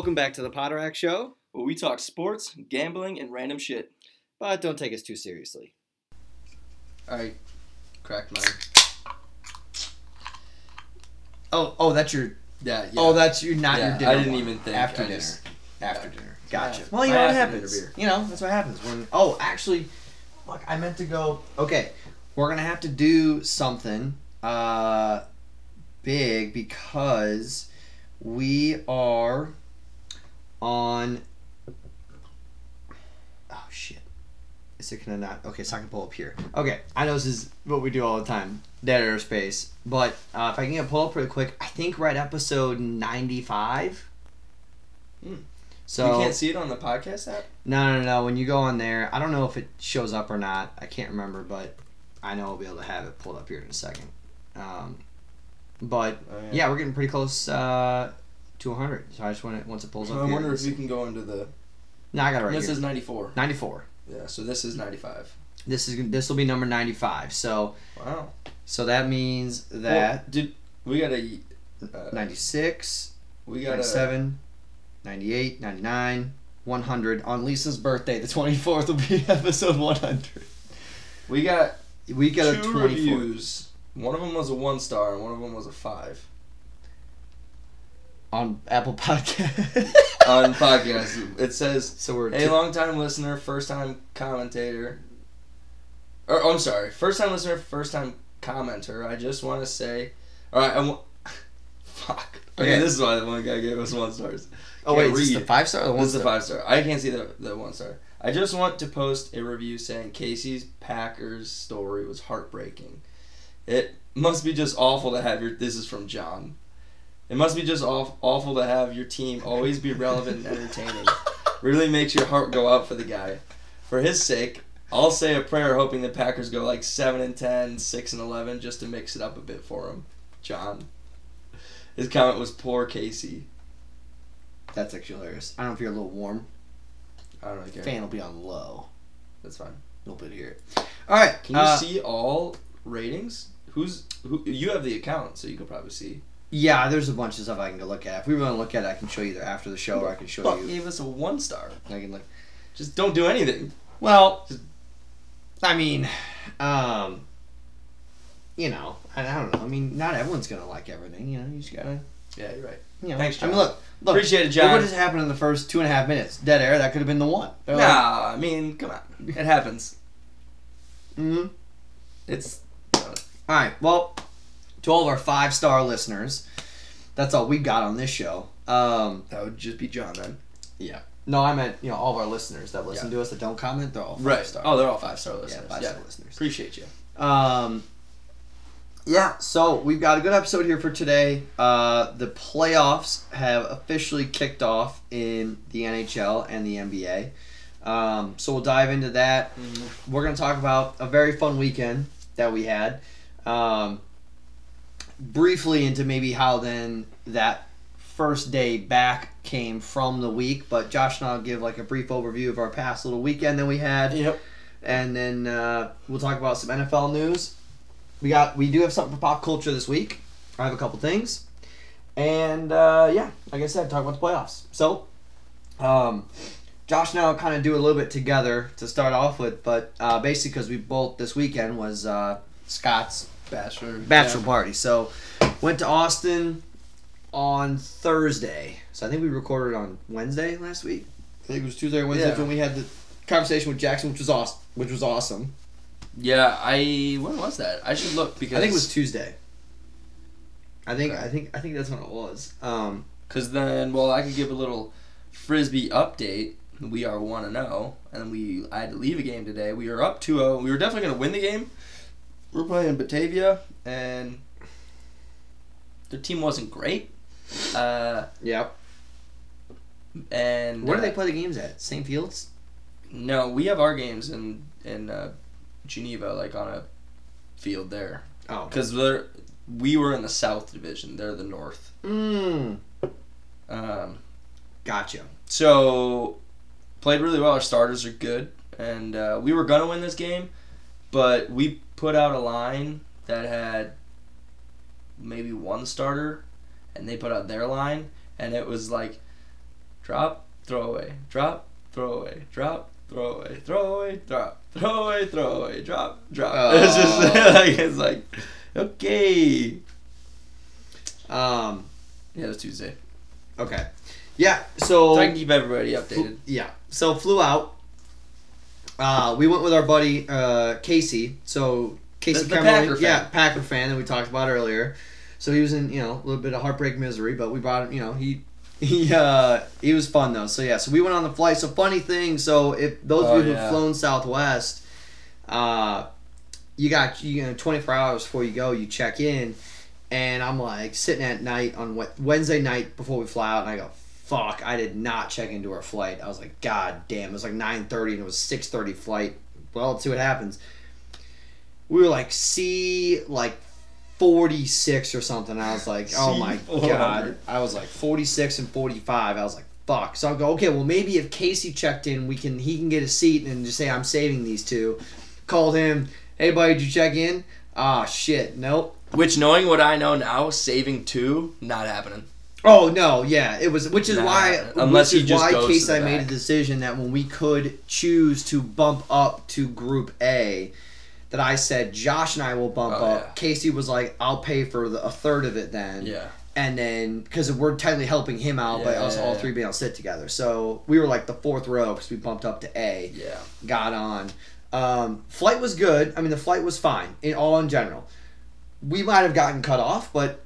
Welcome back to the Potterack Show, where we talk sports, gambling, and random shit. but don't take us too seriously. Alright, cracked mine. Oh, oh, that's your. Yeah, yeah. Oh, that's your not Yeah, your dinner. I didn't one. even think. after I dinner. just- After yeah. dinner. Gotcha. Yeah. Well, you My know what happens. You know that's what happens when. Oh, actually, look, I meant to go. Okay, we're gonna have to do something uh big because we are on. Oh shit. Is it gonna not? Okay, so I can pull up here. Okay, I know this is what we do all the time, dead airspace. But uh, if I can get pull up really quick, I think we're episode ninety-five. Hmm. So you can't see it on the podcast app. no, no, no. When you go on there, I don't know if it shows up or not. I can't remember, but I know I'll be able to have it pulled up here in a second. Um, but Oh, yeah. we're getting pretty close uh, to 100. So I just want it once it pulls up. I here. wonder if you can go into the. No, I got it right this here. is 94. 94. Yeah, so this is 95. This is this will be number 95. So Wow. so that means Well, that did we got a? Uh, 96, we got a. 97, 98, 99, 100 on Lisa's birthday. The 24th will be episode 100. We got We got a two 24. reviews. One of them was a one star, and one of them was a five on Apple Podcast. on podcast. It says so we're Hey, two- long time listener, first time commentator. Or, oh, I'm sorry. First time listener, first time commenter. I just want to say. Alright, I want. Fuck. Okay, Okay. this is why the one guy gave us one stars. oh wait, can't is this read. the five star or the one This is a star? five star. I can't see the, the one star. I just want to post a review saying Casey's Packers story was heartbreaking. It must be just awful to have your. This is from John. It must be just aw- awful to have your team always be relevant and entertaining. really makes your heart go out for the guy. For his sake, I'll say a prayer hoping the Packers go like 7 and 10, 6 and 11 just to mix it up a bit for him. John. His comment was poor Casey. That's actually hilarious. I don't know if you're a little warm. I don't really care. Fan will be on low. That's fine. Bit here. All right. Can you uh, see all ratings? Who's who? You have the account, so you can probably see. Yeah, there's a bunch of stuff I can go look at. If we want to look at it, I can show you either after the show, or I can show you. gave us a one star. I can look. Just don't do anything. Well, I mean, um, you know, I, I don't know. I mean, not everyone's gonna like everything. You know, you just gotta. Yeah, you're right. You know. Thanks, I mean, look, look. Appreciate it, Look John. what just happened in the first two and a half minutes? Dead air. That could have been the one. They're like, Nah, I mean, come on. It happens. mhm. It's All right. Well, to all of our five star listeners, that's all we got on this show. Um, that would just be John then. Yeah. No, I meant you know all of our listeners that listen to us that don't comment. They're all five Right. star. Oh, they're all five star yeah, listeners. five Yeah, star listeners. appreciate you. Um, yeah. So we've got a good episode here for today. Uh, the playoffs have officially kicked off in the NHL and the NBA. Um, so we'll dive into that. We're going to talk about a very fun weekend that we had. Um, briefly into maybe how then that first day back came from the week, but Josh and I'll give like a brief overview of our past little weekend that we had, Yep. and then uh, we'll talk about some NFL news. We got we do have something for pop culture this week. I have a couple things, and uh, yeah, like I said, talk about the playoffs. So, um, Josh and I will kind of do a little bit together to start off with, but uh, basically because we both this weekend was uh, Scott's Bachelor. bachelor party. So went to Austin on Thursday. So I think we recorded on Wednesday last week. I think it was Tuesday or Wednesday Yeah. when we had the conversation with Jackson, which was awesome. Which was awesome. Yeah, I. When was that? I should look because I think it was Tuesday. I think Okay. I think I think that's when it was. Um, Because then, well, I could give a little frisbee update. We are one and zero, and we I had to leave a game today. We are up 2-0. We were definitely gonna win the game. We're playing Batavia, and their team wasn't great. Uh, yep. and Where do uh, they play the games at? Same Fields. No, we have our games in in uh, Geneva, like on a field there, Oh. because they're we were in the South Division. They're the North. Mm. Um, Gotcha. So, played really well. Our starters are good, and uh, we were gonna win this game, but we put out a line that had maybe one starter, and they put out their line, and it was like drop, throw away, drop, throw away, drop, throw away, throw away, drop, throw away, throw away, drop, drop. It's just Oh. like it's like okay. Um. Yeah, it was Tuesday. Okay. Yeah. So. So I can keep everybody updated. yeah. So flew out. Uh, we went with our buddy uh, Casey. So Casey The- the Cameron, Packer fan. yeah, Packer fan that we talked about earlier. So he was in you know a little bit of heartbreak misery, but we brought him. You know he he uh he was fun though. So yeah, so we went on the flight. So funny thing. So if those Oh, of you yeah. who've flown Southwest, uh, you got you know 24 hours before you go, you check in, and I'm like sitting at night on Wed- Wednesday night before we fly out, and I go, "Fuck, I did not check into our flight." I was like, "God damn!" It was like 9:30, and it was 6:30 flight. Well, let's see what happens. We were like C like 46 or something. I was like, "Oh my god!" I was like 46 and 45. I was like, "Fuck!" So I go, "Okay, well maybe if Casey checked in, we can he can get a seat and just say I'm saving these two. Called him. Hey, buddy, did you check in? Ah, shit. Nope. Which, knowing what I know now, saving two, not happening. Oh no, yeah, it was, which is Nah, why, unless which is just why goes Casey to the I made a back. decision that when we could choose to bump up to Group A, that I said Josh and I will bump Oh, up. yeah. Casey was like, I'll pay for the, a third of it then, Yeah. and then because we're technically helping him out by Yeah, us yeah, all three being able to sit together. So we were like the fourth row because we bumped up to A. Yeah. got on. Um, flight was good. I mean, the flight was fine in all in general. We might have gotten cut off, but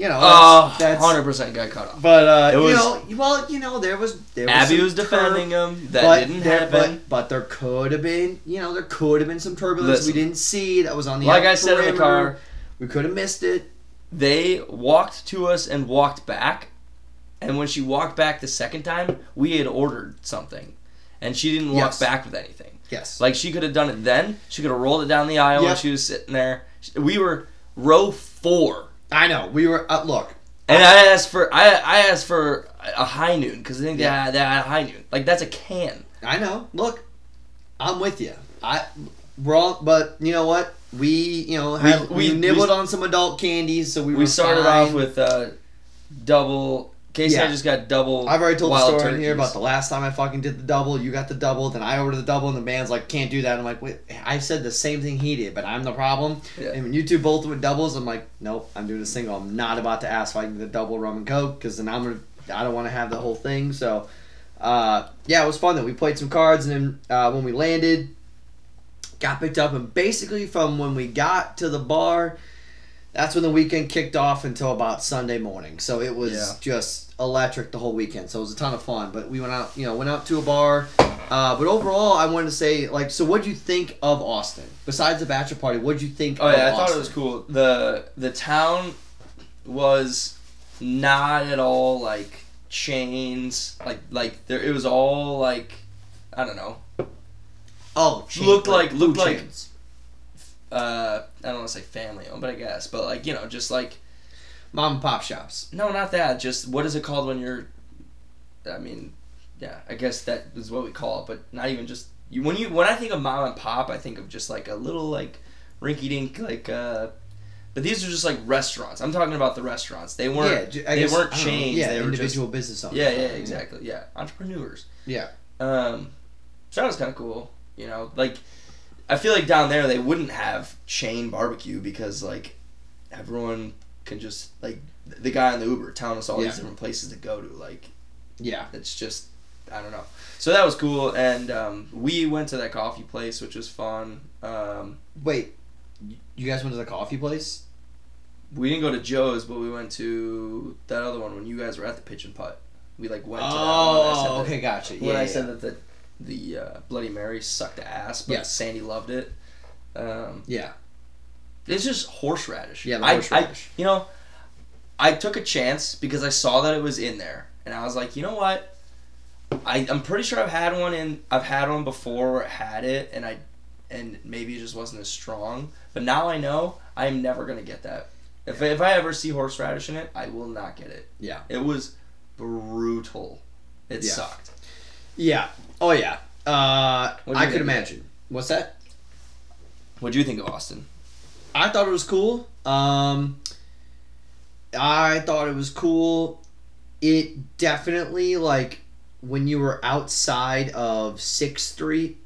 you know, that's, that's 100% got cut off. but uh, It you was- know, well, you know, there was there was Abby some was defending tur- him. That but didn't there- happen. But, but there could have been, you know, there could have been some turbulence Listen. we didn't see that was on the like out I said in the perimeter. car, We could have missed it. they walked to us and walked back. And when she walked back the second time, we had ordered something. And she didn't walk Yes. back with anything. Yes. Like she could have done it then. She could have rolled it down the aisle when Yep. she was sitting there. We were row four, I know. We were uh, look. and I asked for I I asked for a high noon because I think Yeah. they, had, they had a high noon. Like that's a can. I know. Look, I'm with you. I wrong, but you know what? We you know had, we, we- nibbled we- on some adult candies, so we, We, were started fine. off with uh, double. Casey, I Yeah. just got double. I've already told the story in here about the last time I fucking did the double. You got the double, then I ordered the double, and the man's like, "Can't do that." I'm like, "Wait, I said the same thing he did, but I'm the problem." Yeah. And when you two both went doubles, I'm like, "Nope, I'm doing a single. I'm not about to ask if I can get the double rum and coke because then I'm gonna, I don't want to have the whole thing." So, uh, yeah, it was fun. That we played some cards, and then uh, when we landed, got picked up, and basically from when we got to the bar. That's when the weekend kicked off until about Sunday morning. So it was Yeah. just electric the whole weekend. So it was a ton of fun. But we went out, you know, went out to a bar. Uh, but overall, I wanted to say, like, so what'd you think of Austin? Besides the bachelor party, what'd you think? Oh of yeah, I thought it was cool. the The town was not at all like chains. Like like there, it was all like I don't know. Oh, chain- Looked like- looked like- chains. Uh, I don't want to say family owned, but I guess. But like you know, just like mom and pop shops. no, not that. Just what is it called when you're? I mean, yeah, I guess that is what we call it. But not even just you. When you when I think of mom and pop, I think of just like a little like rinky dink like. uh But these are just like restaurants. I'm talking about the restaurants. They weren't. yeah, they weren't I don't know, chains, Yeah, they were just- individual business owners. Yeah, yeah, exactly. Yeah, entrepreneurs. Yeah. Um, so that was kind of cool. You know, like I feel like down there they wouldn't have chain barbecue because like everyone can just like the guy on the Uber telling us all Yeah. these different places to go to. Like Yeah. it's just I don't know. So that was cool, and um, we went to that coffee place, which was fun. Um, Wait, you guys went to the coffee place? we didn't go to Joe's, but we went to that other one when you guys were at the pitch and putt. We like went to that one. I Oh, that- okay, gotcha. when Yeah, I yeah. said that the the uh, Bloody Mary sucked ass, but. Sandy loved it. Um, yeah, it's just horseradish. yeah, the I, horseradish. I, you know, I took a chance because I saw that it was in there, and I was like, you know what? I I'm pretty sure I've had one in I've had one before where it had it, and I and maybe it just wasn't as strong. But now I know I'm never gonna get that. If if I ever see horseradish in it, I will not get it. Yeah. It was brutal. It Yeah. sucked. yeah. Oh yeah. Uh, I could imagine. What's that? What do you think of Austin? I thought it was cool. Um, I thought it was cool. It definitely like when you were outside of Sixth Street,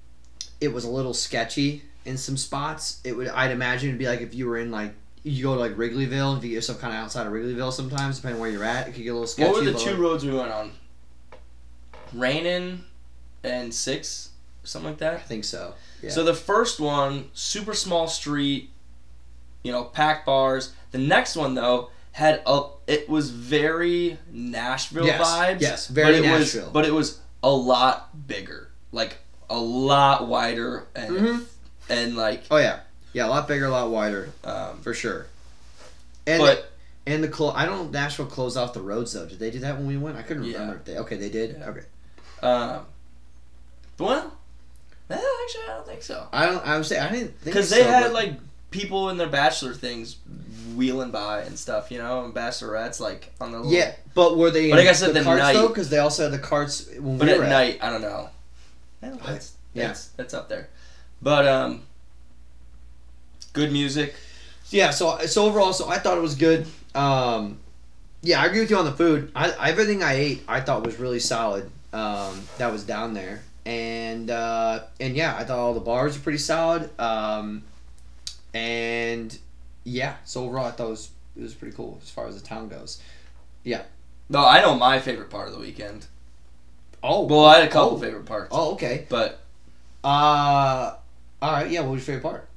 it was a little sketchy in some spots. It would I'd imagine it'd be like if you were in like you go to like Wrigleyville, if you get yourself kind of outside of Wrigleyville sometimes, depending where you're at, it could get a little sketchy. What were the two like- roads we went on? Rainey and Six, something like that. I think so. Yeah. So the first one, super small street, you know, packed bars. The next one though had a. It was very Nashville Yes, vibes. yes, very but it Nashville. Was, but it was a lot bigger, like a lot wider, and Mhm. and like. Oh yeah, yeah, a lot bigger, a lot wider, Um, for sure. And but and the clo- I don't Nashville closed off the roads though. Did they do that when we went? I couldn't Yeah. remember. If they okay, they did. Yeah. Okay. um, well, eh, actually, I don't think so. I don't. I would say I didn't think Because so, they had but- like people in their bachelor things wheeling by and stuff, you know, and bachelorettes like on the little, Yeah, but were they? But I in guess at the the carts night- though, because they also had the carts when But we at night, I don't know. Well, I- that's, yeah. that's that's up there. But um, good music. Yeah, so so overall, so I thought it was good. Um, yeah, I agree with you on the food. I everything I ate, I thought was really solid. Um, that was down there, and uh, and yeah, I thought all the bars were pretty solid. Um, and yeah, so overall, I thought it was it was pretty cool as far as the town goes. Yeah. No, I know my favorite part of the weekend. Oh, Well, I had a couple Oh. favorite parts, oh, okay. but Uh, all right. Yeah, what was your favorite part?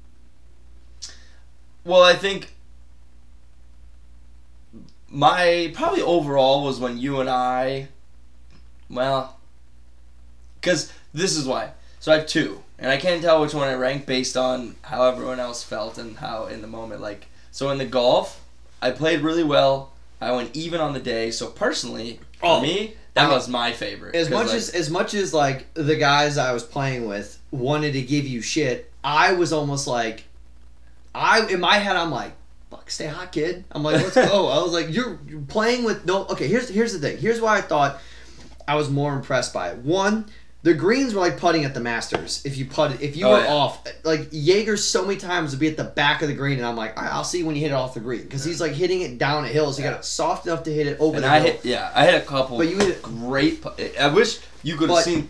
well, I think my probably overall was when you and I, well, because this is why. So I have two, and I can't tell which one I ranked based on how everyone else felt and how in the moment. Like, so in the golf, I played really well. I went even on the day. So personally, for Oh, me, that I mean, was my favorite. As much like, as as much as like the guys I was playing with wanted to give you shit, I was almost like, I in my head I'm like, fuck, stay hot, kid. I'm like, let's go. I was like, you're, you're playing with no. Okay, here's here's the thing. Here's why I thought I was more impressed by it. One. The greens were like putting at the Masters. If you put, it. if you Oh, were yeah. off, like Jaeger, so many times would be at the back of the green, and I'm like, right, I'll see when you hit it off the green because he's like hitting it down a hill, so you got it soft enough to hit it over and the I hill. hit, yeah, I hit a couple. But you hit it great. I wish you could have seen.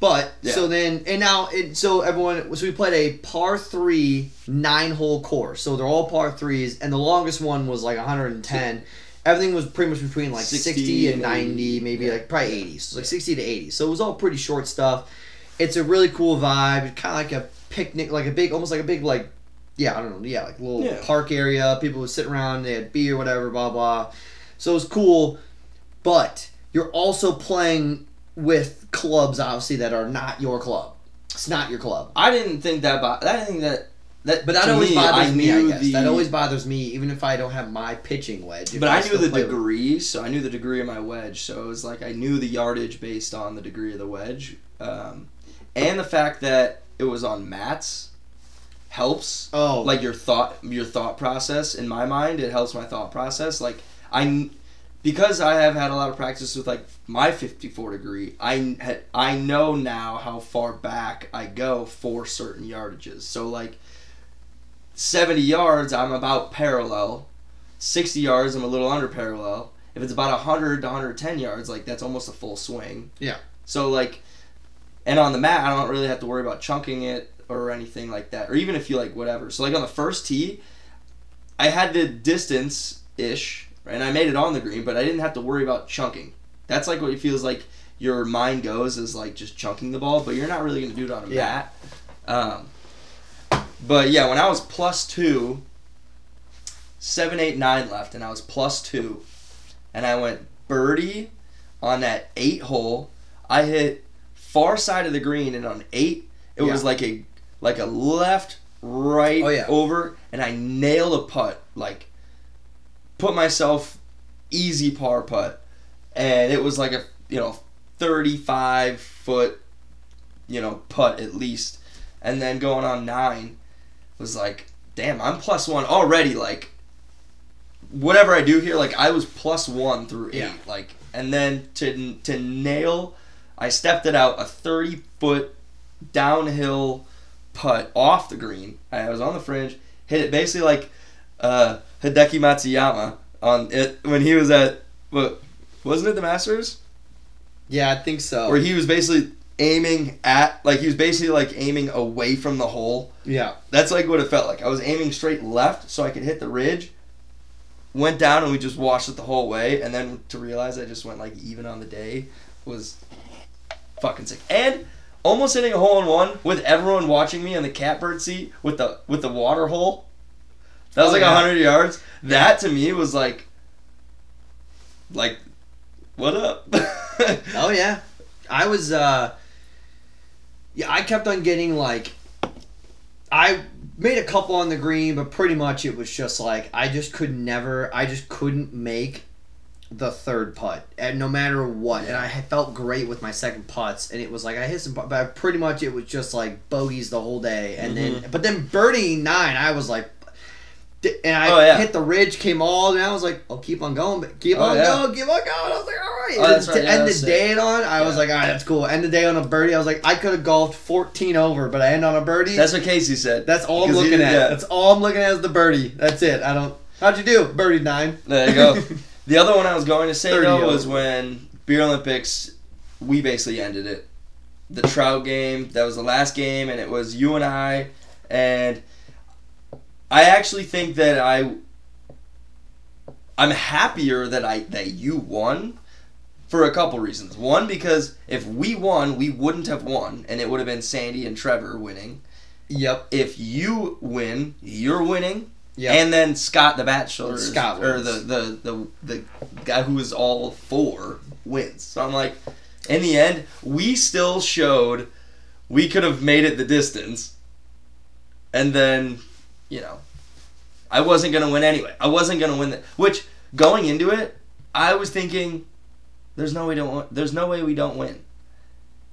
But Yeah. so then and now it so everyone so we played a par three nine hole course. So they're all par threes, and the longest one was like 110. Everything was pretty much between like 60, 60 and and 90, 80. maybe Yeah. like probably 80. So like Yeah. 60 to 80. So it was all pretty short stuff. It's a really cool vibe. Kind of like a picnic, like a big, almost like a big like, yeah, I don't know, yeah, like a little Yeah. park area. People would sit around, they had beer, whatever, blah blah. So it was cool, but you're also playing with clubs obviously that are not your club. It's not your club. I didn't think that. Bo- I didn't think that. That, But that to always me, bothers I me, I guess. the- that always bothers me, even if I don't have my pitching wedge. But I knew the play with- degree, so I knew the degree of my wedge. So it was like I knew the yardage based on the degree of the wedge, um, and the fact that it was on mats helps. Oh, Like your thought, your thought process. In my mind, it helps my thought process. Like I, because I have had a lot of practice with like my fifty-four degree. I had, I know now how far back I go for certain yardages. So like. 70 yards, I'm about parallel. 60 yards, I'm a little under parallel. If it's about 100 to 110 yards, like that's almost a full swing. Yeah. So like, and on the mat, I don't really have to worry about chunking it or anything like that, or even if you like whatever. So like on the first tee, I had the distance ish, and I made it on the green, but I didn't have to worry about chunking. That's like what it feels like. Your mind goes is like just chunking the ball, but you're not really gonna do it on a Yeah. mat. Um, but yeah, when I was plus two, seven, eight, nine left, and I was plus two, and I went birdie on that eight hole. I hit far side of the green, and on eight, it was like a like a left, right, Oh, yeah. over, and I nailed a putt. Like put myself easy par putt, and it was like a you know thirty five foot, you know putt at least, and then going on nine was like, damn, I'm plus one already. Like, whatever I do here, like I was plus one through eight. Yeah. Like, and then to to nail, I stepped it out a thirty foot downhill putt off the green. I was on the fringe, hit it basically like uh, Hideki Matsuyama on it when he was at what wasn't it the Masters? Yeah, I think so. where he was basically aiming at like he was basically like aiming away from the hole. yeah. That's like what it felt like. I was aiming straight left so I could hit the ridge. Went down and we just watched it the whole way, and then to realize I just went like even on the day was fucking sick. And almost hitting a hole in one with everyone watching me in the catbird seat with the with the water hole. That was Oh, like a yeah. hundred yards. That to me was like, like, what up? Oh yeah, I was. uh Yeah, I kept on getting like. I made a couple on the green, but pretty much it was just like I just could never. I just couldn't make the third putt, and no matter what. And I had felt great with my second putts, and it was like I hit some, but pretty much it was just like bogeys the whole day, and then mm-hmm. but then birdie nine, I was like. And I Oh, yeah. hit the ridge, came all, down. I was like, "I'll keep on going, but keep Oh, on yeah. going, keep on going." I was like, "All right." Oh, that's right, To yeah, end the sick. day on, I was like, "All right, that's cool." End the day on a birdie. I was like, I could have golfed 14 over, but I end on a birdie. That's what Casey said. That's all I'm he looking at. That's all I'm looking at is the birdie. That's it. I don't. How'd you do? Birdie nine. There you go. The other one I was going to say 30 though was when Beer Olympics, we basically ended it. The Trout game, that was the last game, and it was you and I, and I actually think that I, I'm happier that I that you won, for a couple reasons. One because if we won, we wouldn't have won, and it would have been Sandy and Trevor winning. Yep. If you win, you're winning. Yep. And then Scott the Bachelor, Scott or the, the the the guy who is all four wins. So I'm like, in the end, we still showed we could have made it the distance, and then, you know, I wasn't gonna win anyway. I wasn't gonna win the which going into it, I was thinking, there's no way don't there's no way we don't win.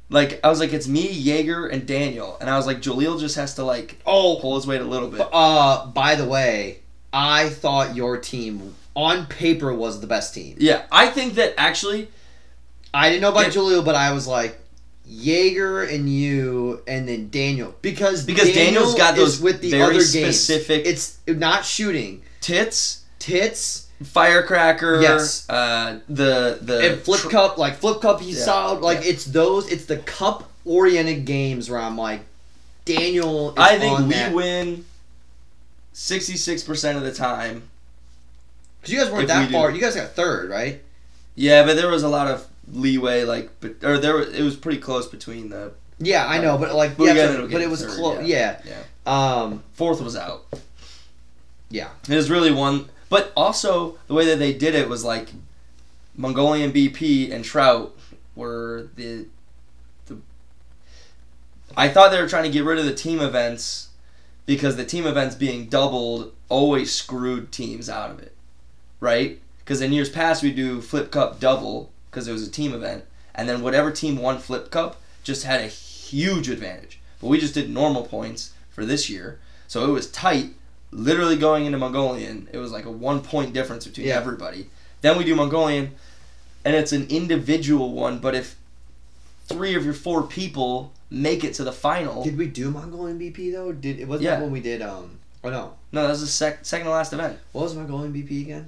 Like I was like, it's me, Jaeger, and Daniel, and I was like, Jaleel just has to like oh, pull his weight a little bit. uh, by the way, I thought your team on paper was the best team. Yeah, I think that actually, I didn't know about Yeah. Jaleel, but I was like. Jaeger and you, and then Daniel, because Because Daniel Daniel's got those with the very other games. specific- It's not shooting, tits, tits, firecracker, Yes. uh, the the and flip tr- cup like flip cup he's Yeah, solid like yeah. it's those it's the cup oriented games where i'm like daniel is I think we that. win sixty six percent of the time. because you guys weren't that we do. far you guys got third right Yeah, but there was a lot of leeway, like, but or there was, it was pretty close between the yeah i know but like But yeah, so- but it was close yeah. yeah. yeah um fourth was out. yeah It was really one, but also the way that they did it was like Mongolian BP and Trout were the the. I thought they were trying to get rid of the team events because the team events being doubled always screwed teams out of it, right? Because in years past we do Flip Cup double because it was a team event, and then whatever team won Flip Cup just had a huge advantage. But we just did normal points for this year, so it was tight literally going into Mongolian, it was like a one point difference between Yeah. everybody. Then we do Mongolian, and it's an individual one, but if three of your four people make it to the final, did we do mongolian bp though did it wasn't Yeah. that when we did um oh no no, that was the sec- second to last event. what was mongolian bp again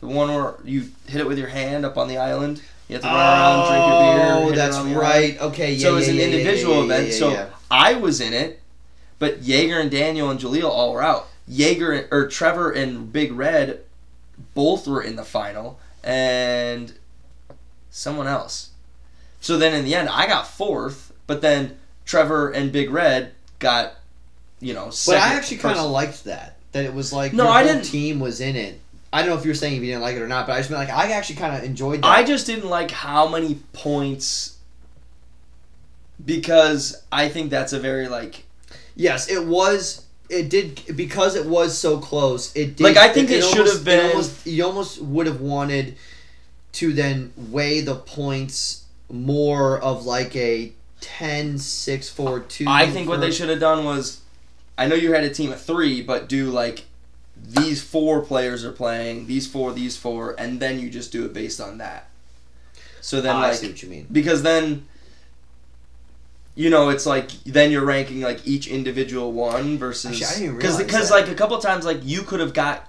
The one where you hit it with your hand up on the island. You have to run around, drink your beer. oh that's right okay yeah so it was yeah, an individual yeah, event. so. I was in it, but Jaeger and Daniel and Jaleel all were out. Jaeger or Trevor and Big Red both were in the final, and someone else. So then in the end, I got fourth, but then Trevor and Big Red got, you know, But. I actually kind of liked that. That it was like No, I whole didn't- team was in it. I don't know if you were saying if you didn't like it or not, but I just meant like I actually kind of enjoyed that. I just didn't like how many points because I think that's a very like yes, it was. It did because it was so close. It did, Like, I think it should have been- almost, you almost would have wanted to then weigh the points more of like a 10 6 4 2 I think what they should have done was, I know you had a team of three, but do like these four players are playing, these four, these four, and then you just do it based on that. So then, Ah, I see what you mean. because then, you know, it's like then you're ranking like each individual one versus Actually, I didn't even because because like a couple times like you could have got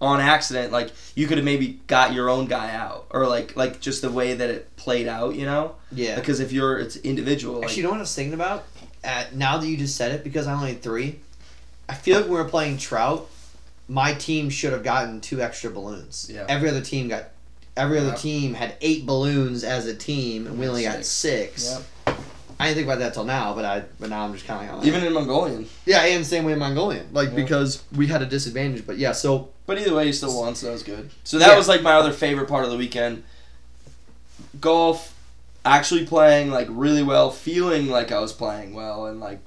on accident, like you could have maybe got your own guy out, or like like just the way that it played out, you know. Yeah. Because if you're it's individual, like, Actually, you know what I was thinking about? At, now that you just said it, because I only had three, I feel like we were playing Trout, my team should have gotten two extra balloons. Yeah. Every other team got. Every other Yeah. team had eight balloons as a team, and we only got six. Yep. I didn't think about that till now, but I but now I'm just kind of like, even in Mongolian. yeah, and same way in Mongolian, like Yeah. because we had a disadvantage. But yeah, so But either way, you still won, so that was good. So that Yeah. was like my other favorite part of the weekend. Golf, actually playing like really well, feeling like I was playing well, and like,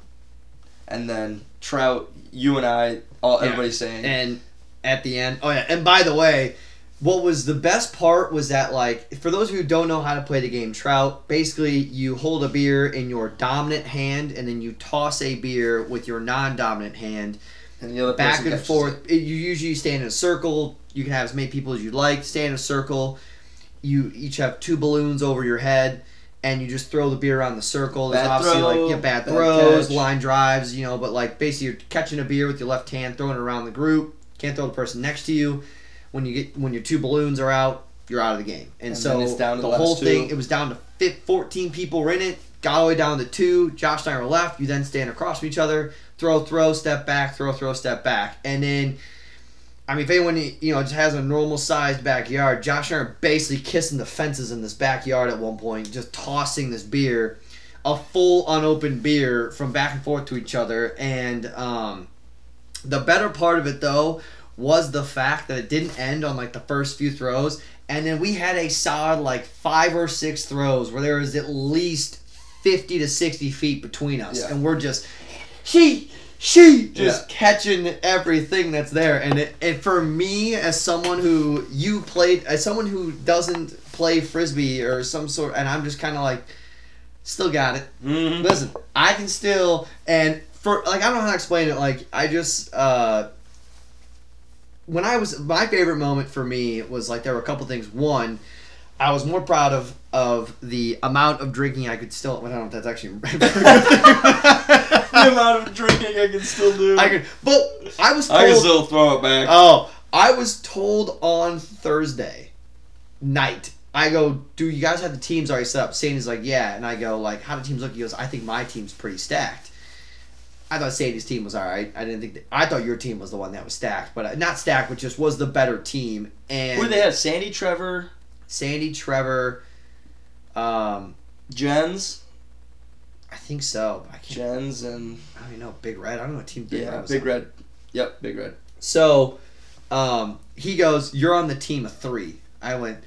and then Trout, you and I, all Yeah. everybody's saying, And at the end, oh yeah, and by the way, what was the best part was that like for those who don't know how to play the game Trout, basically you hold a beer in your dominant hand and then you toss a beer with your non-dominant hand and the other back and forth. it. You usually stand in a circle. You can have as many people as you like. Stay in a circle. You each have two balloons over your head, and you just throw the beer around the circle. There's Bad obviously throw, like yeah, bad bad throws, catch. line drives, you know. But like basically, you're catching a beer with your left hand, throwing it around the group. Can't throw the person next to you. When you get when your two balloons are out, you're out of the game. And, And so it's down to the the whole last two. thing, it was down to fif- 14 people were in it. Got all the way down to two. Josh and I were left. You then stand across from each other. Throw, throw, step back. Throw, throw, step back. And then, I mean, if anyone you know just has a normal sized backyard, Josh and I are basically kissing the fences in this backyard at one point, just tossing this beer, a full unopened beer from back and forth to each other. And um, the better part of it though was the fact that it didn't end on like the first few throws. And then we had a solid like five or six throws where there was at least 50 to 60 feet between us. Yeah. And we're just, she, she, just Yeah. catching everything that's there. And it, and for me, as someone who you played, as someone who doesn't play frisbee or some sort, and I'm just kind of like, still got it. Mhm. Listen, I can still and for like I don't know how to explain it. Like I just uh when I was my favorite moment for me was like there were a couple things. One, I was more proud of of the amount of drinking I could still. I don't know if that's actually. the amount of drinking I can still do. I could, but I was told. I can still throw it back. Oh, I was told on Thursday night. I go, do you guys have the teams already set up? Sandy's like, yeah, and I go, like, how do teams look? He goes, I think my team's pretty stacked. I thought Sandy's team was all right. I didn't think that, I thought your team was the one that was stacked, but uh, not stacked, but just was the better team. And Who do they have? Sandy, Trevor, Sandy, Trevor, um, Jens, I think so. I can't. Jens, and I don't even know. Big Red. I don't know what team Big yeah, Red was Big on. Red. Yep, Big Red. So, um, he goes, "You're on the team of three. I went,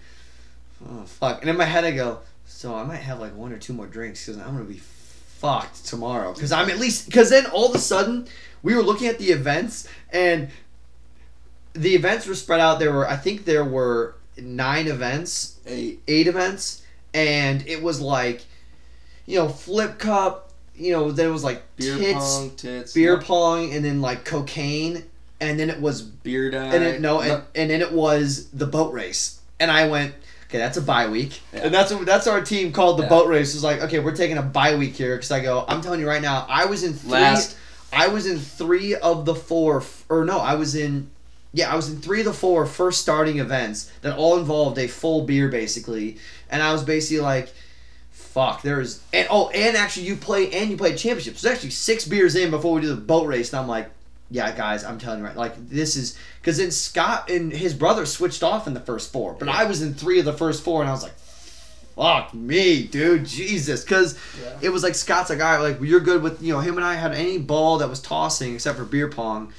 "Oh fuck!" And in my head, I go, "So I might have like one or two more drinks because I'm gonna be fucked tomorrow." Because I'm at least because then all of a sudden we were looking at the events and the events were spread out. There were, I think, there were nine events Eight. eight events, and it was like, you know, flip cup. You know, then it was like Beer tits, pong, tits, beer no, pong, and then like cocaine, and then it was beer die. and it, no, and, and then it was the boat race, and I went, okay, that's a bye week, Yeah. and that's what that's our team called the Yeah. boat race. It's like, okay, we're taking a bye week here because I go, I'm telling you right now, I was in three, Last. I was in three of the four, or no, I was in. Yeah, I was in three of the four first starting events that all involved a full beer basically, and I was basically like, "Fuck, there's and oh, and actually you play and you played championships. There's actually six beers in before we do the boat race, and I'm like, yeah, guys, I'm telling you right, like this is because then Scott and his brother switched off in the first four, but I was in three of the first four, and I was like, fuck me, dude, Jesus, because Yeah. it was like Scott's like, all right, like you're good with you know him and I had any ball that was tossing except for beer pong.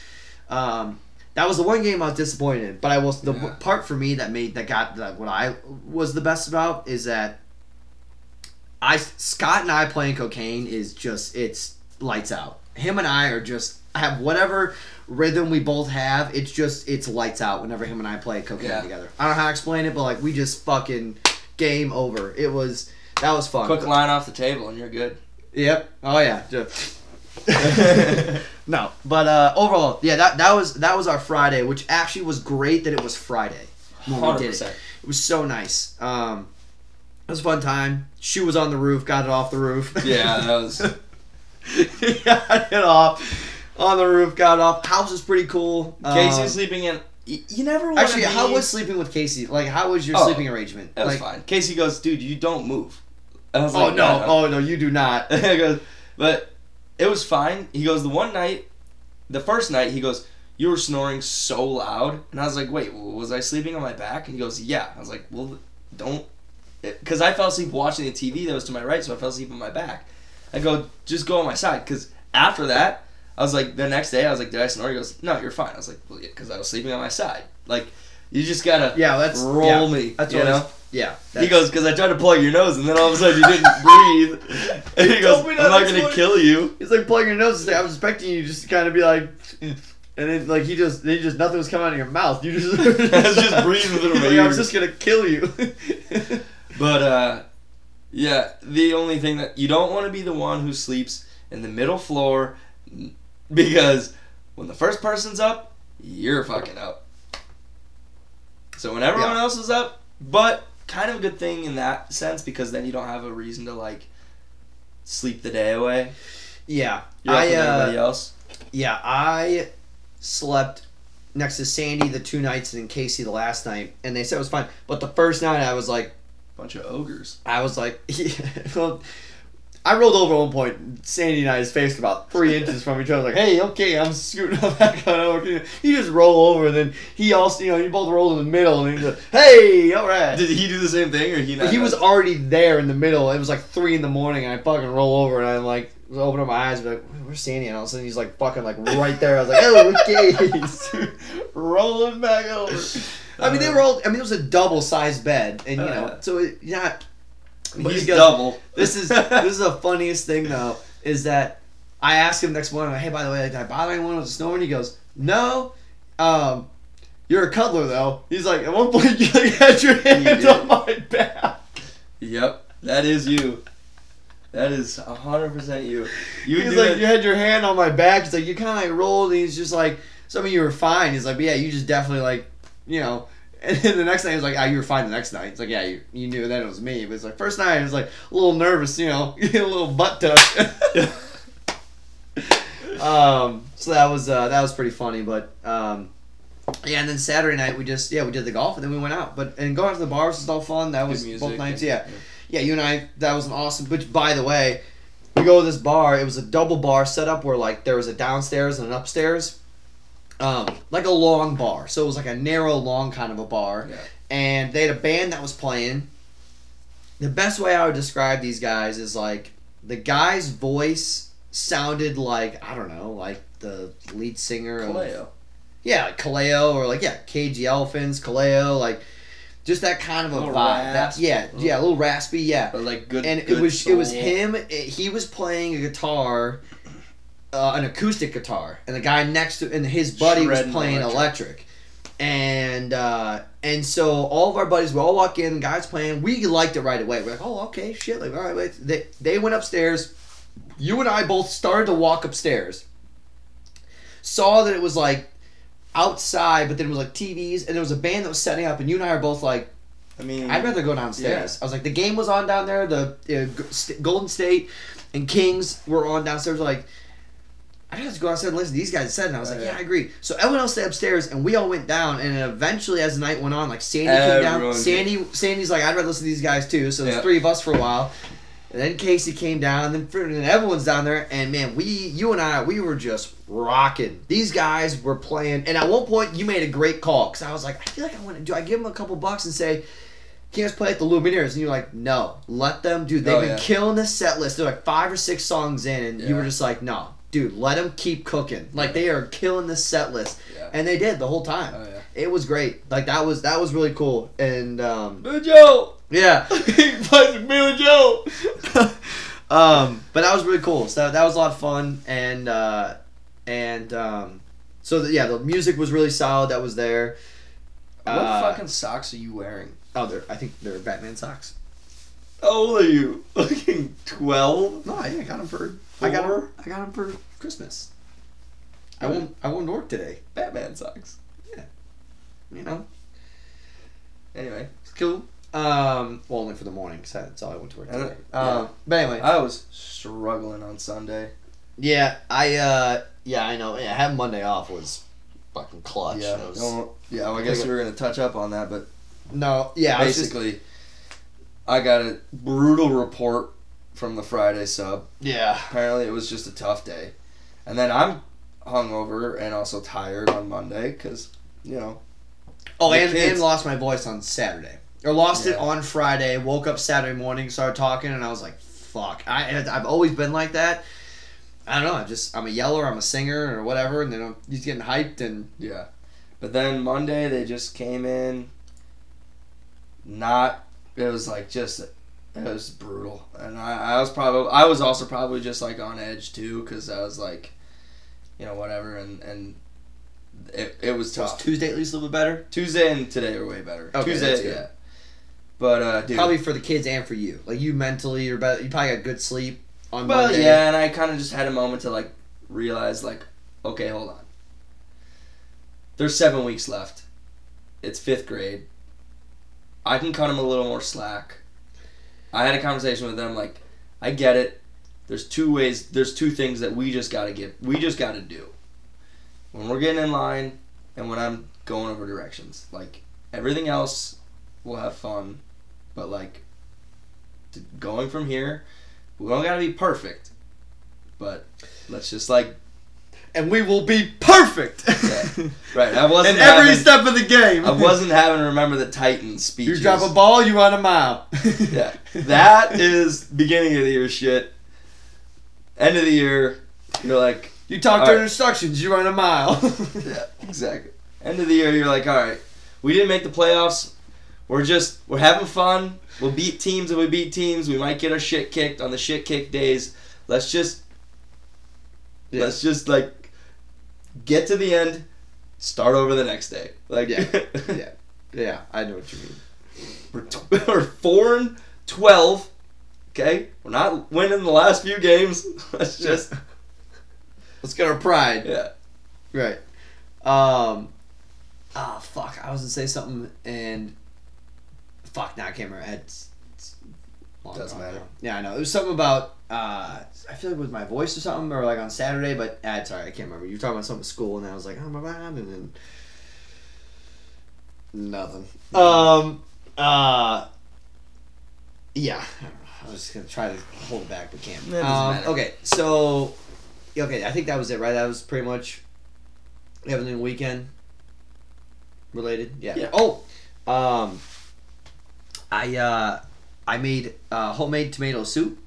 Um, that was the one game I was disappointed in, but I was the Yeah. part for me that made that got that what I was the best about is that I Scott and I playing cocaine is just it's lights out. Him and I are just have whatever rhythm we both have. It's just it's lights out whenever him and I play cocaine Yeah. together. I don't know how to explain it, but like we just fucking game over. It was that was fun. Quick line off the table and you're good. Yep. Oh yeah. No, but uh, overall, yeah, that that was that was our Friday, which actually was great that it was Friday Hundred did it. percent. It was so nice. Um, it was a fun time. Shoe was on the roof. Got it off the roof. Yeah, that was. got it off on the roof. Got it off. House is pretty cool. Um, Casey's sleeping in you never want Actually, how was sleeping with Casey? Like, how was your Oh, sleeping arrangement? That was like, fine. Casey goes, dude, you don't move. I was oh like, no, oh no, you do not. Goes, but it was fine. He goes, the one night, the first night, he goes, you were snoring so loud, and I was like, wait, was I sleeping on my back? And he goes, yeah. I was like, well, don't, because I fell asleep watching the TV that was to my right, so I fell asleep on my back. I go, just go on my side, because after that, I was like, the next day, I was like, did I snore? He goes, no, you're fine. I was like, well, yeah, because I was sleeping on my side. Like, you just gotta Yeah, that's roll yeah, me. That's you what know. Yeah. He goes, because I tried to plug your nose, and then all of a sudden you didn't breathe. And he goes, I'm not gonna morning." kill you. He's like plugging your nose. Like, I was expecting you just to kind of be like, and then like he just, he just nothing was coming out of your mouth. You just, just breathing through He's my like, I was just gonna kill you. But uh, yeah, the only thing that you don't want to be the one who sleeps in the middle floor, because when the first person's up, you're fucking up. So when everyone Yeah. else is up, but kind of a good thing in that sense because then you don't have a reason to like sleep the day away. yeah, You're up I uh, everybody else. yeah, I slept next to Sandy the two nights and then Casey the last night, and they said it was fine. But the first night, I was like, Bunch of ogres. I was like, yeah, well, I rolled over one point. Sandy and I's faced about three inches from each other. Like, hey, okay, I'm scooting up back on over. You just roll over, and then he also, you know, you both roll in the middle, and he's like, hey, all right. Did he do the same thing or he not? he was already there in the middle. It was like three in the morning, and I fucking roll over, and I'm like, open up my eyes, and be like, where's Sandy? And all of a sudden, he's like fucking like right there. I was like, oh, okay, rolling back over. I mean, they were all. I mean, it was a double sized bed, and you know, so it, yeah. but He's goes- double. This is this is the funniest thing though, is that I asked him next morning, hey, by the way, did I bother anyone with the snoring? He goes, no. Um, you're a cuddler though. He's like, at one point you like, had your hands did. on my back. Yep, that is you. That is hundred percent you. You He's like, that- you had your hand on my back. He's like, you kind of like rolled. And he's just like, some of you were fine. He's like, but yeah, you just definitely like, you know. And then the next night, he was like, ah, you were fine the next night. It's like, yeah, you, you knew then it was me. But it's like, first night, I was like a little nervous, you know, a little butt touch. um, so that was uh, that was pretty funny. But um, yeah, and then Saturday night we just yeah we did the golf and then we went out. But and going out to the bars was all fun. That was both nights. and- Yeah, yeah, you and I that was an awesome. But by the way, we go to this bar. It was a double bar set up where like there was a downstairs and an upstairs, um, like a long bar. So it was like a narrow, long kind of a bar. Yeah. And they had a band that was playing. The best way I would describe these guys is like the guy's voice sounded like I don't know, like the lead singer of Kaleo. yeah, like Kaleo or like yeah, Cage Elephants, Kaleo, like just that kind of a Little vibe. That, yeah, yeah, a little raspy, yeah But like good. and it good was it was him. it- he was playing a guitar, uh, an acoustic guitar, and the guy next to and his buddy was playing electric. electric. And uh, and so all of our buddies, we all walk in, the guy's playing. We liked it right away. We're like, oh, okay, shit. Like, all right, wait. They they went upstairs. You and I both started to walk upstairs. Saw that it was like outside, but then it was like TVs, and there was a band that was setting up, and you and I are both like. I mean, I'd rather go downstairs. I was like, the game was on down there. The uh, St- Golden State and Kings were on downstairs. Like, I just to go downstairs and listen. to These guys said, and I was like, yeah. yeah, I agree. So everyone else stayed upstairs, and we all went down. And eventually, as the night went on, like Sandy came down. Everyone Sandy, Sandy's like, I'd rather listen to these guys too. So there's Yeah. three of us for a while. And then Casey came down, and then and everyone's down there, and man, we, you and I, we were just rocking. These guys were playing, and at one point, you made a great call because I was like, I feel like I want to do. I give them a couple bucks and say, "Can you guys play at the Lumineers?" And you're like, "No, let them, dude. They've Oh, been yeah. killing the set list. They're like five or six songs in, and you were just like, no, dude, let them keep cooking. Like they are killing the set list, Yeah. and they did the whole time. Oh yeah. It was great. Like that was that was really cool, and um, Joe. yeah, he plays with Billy Joe. Um, but that was really cool. So that, was a lot of fun, and uh, and um, so the, yeah, the music was really solid. That was there. What Uh, fucking socks are you wearing? Oh, they're I think they're Batman socks. How old are you? Fucking twelve. No, I, I got them for I got 'em- Four? I got them for Christmas. I won't I won't work today. Batman socks. Yeah. You know, Anyway, it's cool. Um, well, only for the morning, because that's all I went to work know, today. yeah. Um, but anyway, I was struggling on Sunday. yeah, I uh, yeah, I know. Yeah, having Monday off was fucking clutch. Yeah, was- yeah. Well, I guess we were gonna touch up on that, but no, yeah, I just- basically, I got a brutal report from the Friday sub. yeah. Apparently, it was just a tough day, and then I'm hungover and also tired on Monday because you know Oh, and, kids- and lost my voice on Saturday. Or lost it on Friday. Woke up Saturday morning, started talking, and I was like, "Fuck!" I I've always been like that. I don't know. I just I'm a yeller, I'm a singer, or whatever, and then I'm just getting hyped and Yeah. But then Monday they just came in not it was like just it was brutal. And I, I was probably I was also probably just like on edge too cuz I was like you know whatever and and it, it was was tough. Tuesday at least a little bit better. Tuesday and today are way better. Okay, Tuesday yeah. But uh dude Probably for the kids and for you. Like you mentally, you're better. You probably got good sleep on Well, Monday. yeah, and I kind of just had a moment to like realize, like, okay, hold on. There's seven weeks left. It's fifth grade. I can cut them a little more slack. I had a conversation with them, like, I get it. There's two ways. There's two things that we just gotta get. We just gotta do. When we're getting in line, and when I'm going over directions, like everything else, we'll have fun, but like, going from here, we don't gotta be perfect, but let's just like and we will be perfect. Yeah. right. I wasn't In every having, step of the game. I wasn't having to remember the Titans speeches. You drop a ball, you run a mile. Yeah, that is beginning of the year shit. End of the year, you're like, You talk during right. instructions, you run a mile. yeah, exactly. End of the year, you're like, all right, we didn't make the playoffs. We're just we're having fun. We'll beat teams and we beat teams. We might get our shit kicked on the shit kick days. Let's just Yeah. let's just like get to the end, start over the next day. Like Yeah. yeah. Yeah, I know what you mean. we're, tw- we're four and twelve. Okay, we're not winning the last few games. Let's just Let's get our pride. yeah. Right. Um. Ah, fuck. I was gonna say something and. Fuck. Now I can't remember. It's, it's Doesn't matter. Yeah, I know. It was something about. Uh, I feel like it was my voice or something, or like on Saturday, but uh, sorry, I can't remember. You were talking about something at school, and I was like, oh my god, and then nothing. Um. Uh. Yeah. I don't know. I was just gonna try to hold it back, but can't. Um, okay, so okay, I think that was it, right? That was pretty much everything weekend related. Yeah. Yeah. Oh, um, I uh, I made uh, homemade tomato soup.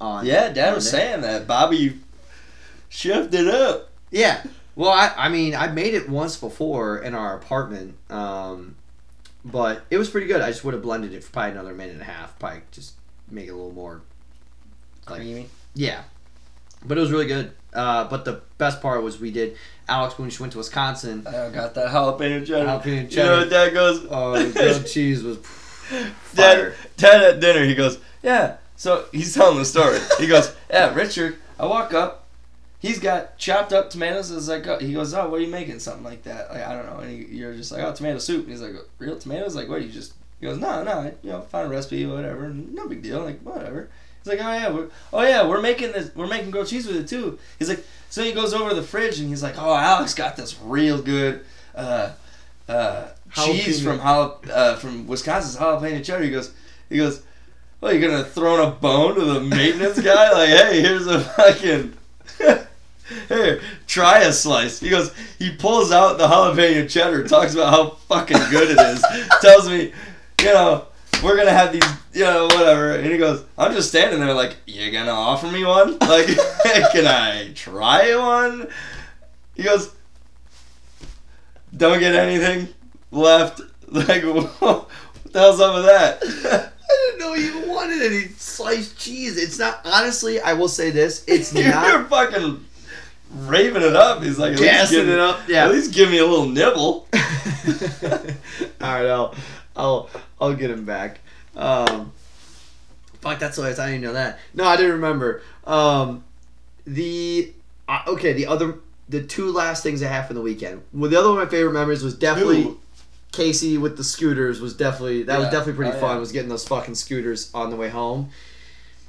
On Yeah, Dad was saying that Bobby chefed it up. Yeah. Well, I, I mean, I made it once before in our apartment, um, but it was pretty good. I just would have blended it for probably another minute and a half. Probably just make it a little more like Creamy. Yeah, but it was really good. Uh, but the best part was we did Alex when she went to Wisconsin. I got that jalapeno cheddar. Jalapeno You know what Dad goes? Oh, the grilled cheese was Dad. Dad at dinner, he goes, yeah. So he's telling the story. He goes, yeah, Richard. I walk up. He's got chopped up tomatoes. It's like, he goes, oh, what are you making? Something like that. Like I don't know. And he, you're just like, oh, tomato soup. And he's like, real tomatoes? Like what? You just he goes, no, no. You know, find a recipe, whatever. No big deal. Like whatever. He's like, oh yeah, we're, oh yeah, we're making this. We're making grilled cheese with it too. He's like, so he goes over to the fridge and he's like, oh, Alex got this real good. Uh, uh, cheese from jala, uh, from Wisconsin's jalapeno cheddar. He goes, he goes, well, you're gonna throw in a bone to the maintenance guy? Like, hey, here's a fucking, here, try a slice. He goes, he pulls out the jalapeno cheddar, talks about how fucking good it is, tells me, you know, we're gonna have these, you know, whatever. And he goes, I'm just standing there like, you gonna offer me one? Like, can I try one? He goes, don't get anything left. Like, what the hell's up with that? I didn't know you wanted any sliced cheese. It's not honestly. I will say this. It's You're not fucking raving it up. He's like, at least give, it up. Yeah. At least give me a little nibble. All right, I'll, I'll, I'll get him back. Um, fuck, that's hilarious. I didn't know that. No, I didn't remember. Um, the uh, okay, the other, the two last things I have from the weekend. Well, the other one of my favorite memories was definitely Who? Casey with the scooters. Was definitely that was definitely pretty Oh, fun. yeah. Was getting those fucking scooters on the way home.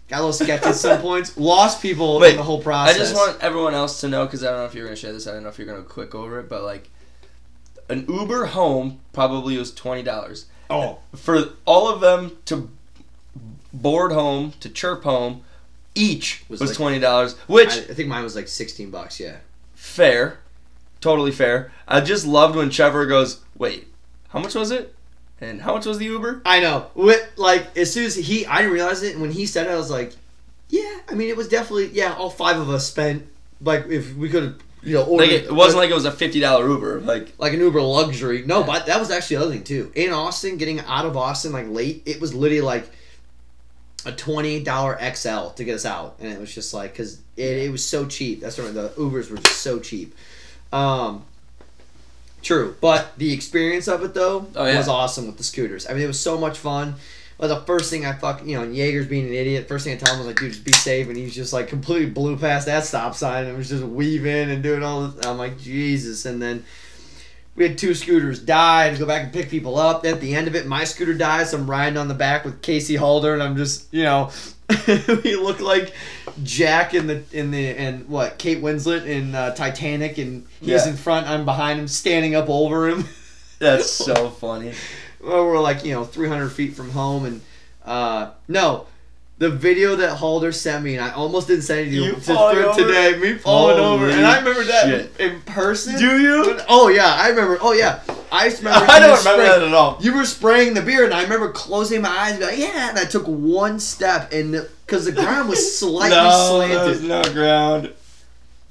Got a little sketchy at some points. Lost people Wait, in the whole process. I just want everyone else to know because I don't know if you're gonna share this. I don't know if you're gonna quick over it, but like, an Uber home probably was twenty dollars Oh, for all of them to board home to chirp home. Each Was was, like- twenty dollars, which I, I think mine was like sixteen bucks. Yeah. fair, totally fair. I just loved when Trevor goes, "Wait, how much was it? And how much was the Uber?" I know. With, like as soon as he, I didn't realize it. And when he said it, I was like, yeah. I mean, it was definitely yeah. All five of us spent like if we could have you know ordered. Like it wasn't like it was a fifty dollar Uber. Like like an Uber luxury. No, but that was actually the other thing too. In Austin, getting out of Austin like late, it was literally like a twenty dollar XL to get us out, and it was just like because it, it was so cheap. That's right. The Ubers were just so cheap. Um, true, but the experience of it though Oh, yeah. was awesome with the scooters. I mean, it was so much fun. But the first thing I fuck, you know, and Jaeger's being an idiot. First thing I tell him was like, dude, just be safe. And he's just like completely blew past that stop sign and was just weaving and doing all this. I'm like, Jesus. And then we had two scooters die and go back and pick people up. At the end of it, my scooter dies. So I'm riding on the back with Casey Halder, and I'm just, you know, we look like Jack in the in the and what Kate Winslet in uh, Titanic, and he's Yeah. in front, I'm behind him, standing up over him. that's so funny. well, we're like you know 300 feet from home, and uh, no. The video that Halder sent me, and I almost didn't send it to you, to- today. Me falling over, and I remember that shit. in person. Do you? Oh yeah, I remember. Oh yeah, I remember. I don't remember spraying- that at all. You were spraying the beer, and I remember closing my eyes, and like, "Yeah," and I took one step, and because the ground was slightly slanted. there's no ground.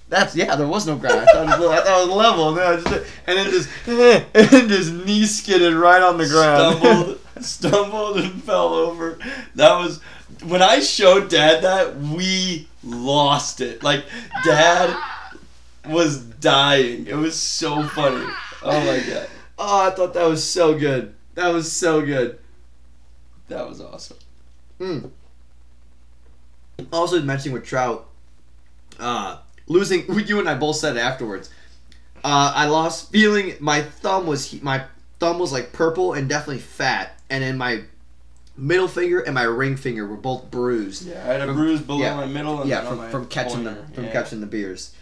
That's yeah, there was no ground. I thought it was, I thought it was level, and then, just, and then just and then just knee skidded right on the ground. Stumbled, stumbled and fell over. That was when I showed Dad that we lost it. Like Dad was dying. It was so funny. Oh my god, oh, I thought that was so good. That was so good. that was awesome. Mm. Also mentioning with Trout, uh, losing. You and I both said afterwards. Uh, I lost feeling. My thumb was my thumb was like purple and definitely fat, and then my middle finger and my ring finger were both bruised. Yeah, I had a From- bruise below yeah. my middle and yeah, from, my from catching pointer. the from Yeah. catching the beers.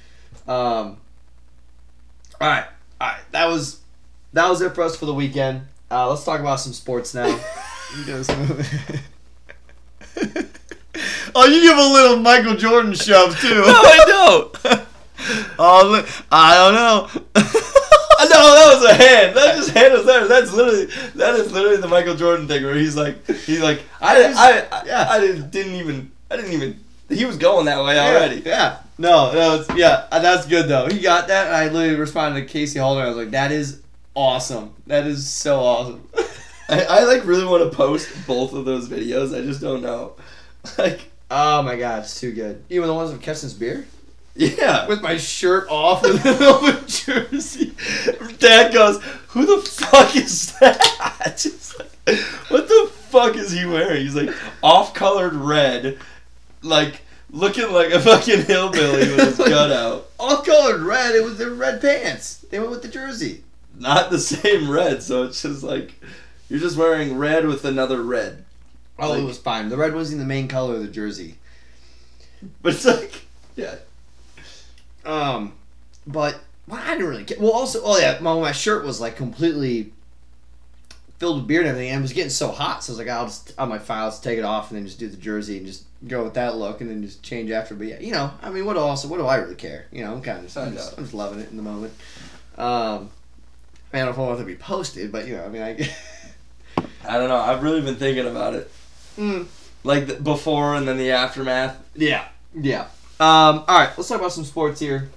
Um, all right, all right. That was that was it for us for the weekend. Uh, let's talk about some sports now. oh, you give a little Michael Jordan shove too. No, I don't. oh, look, I don't know. no, that was a hand. That just hand was there. That's literally that is literally the Michael Jordan thing where he's like he's like I didn't I, I Yeah. I didn't, didn't even I didn't even he was going that way already. Yeah. No, that was yeah. uh, That's good though. He got that, and I literally responded to Casey Holder. I was like, "That is awesome. That is so awesome." I, I like really want to post both of those videos. I just don't know. Like oh my god, it's too good. Even the ones with Keston's beer yeah. with my shirt off with an open jersey. Dad goes, "Who the fuck is that?" Just like, what the fuck is he wearing? He's like off-colored red, like looking like a fucking hillbilly with his gut out. All colored red. It was the red pants. They went with the jersey. Not the same red, so it's just like you're just wearing red with another red. Oh, Like- it was fine. The red wasn't the main color of the jersey. But it's like, yeah, Um, but well, I didn't really care. Well, also, oh yeah, my, my shirt was like completely filled with beer and everything, and it was getting so hot. So I was like, I'll just on my files take it off and then just do the jersey and just go with that look and then just change after. But yeah, you know, I mean, what also, what do I really care? You know, I'm kind of just, I I'm just. I'm just loving it in the moment. Um, I don't know if I want it to be posted, but you know, I mean, I. I don't know. I've really been thinking about it, mm. like the before and then the aftermath. Yeah. Yeah. Um, all right, let's talk about some sports here.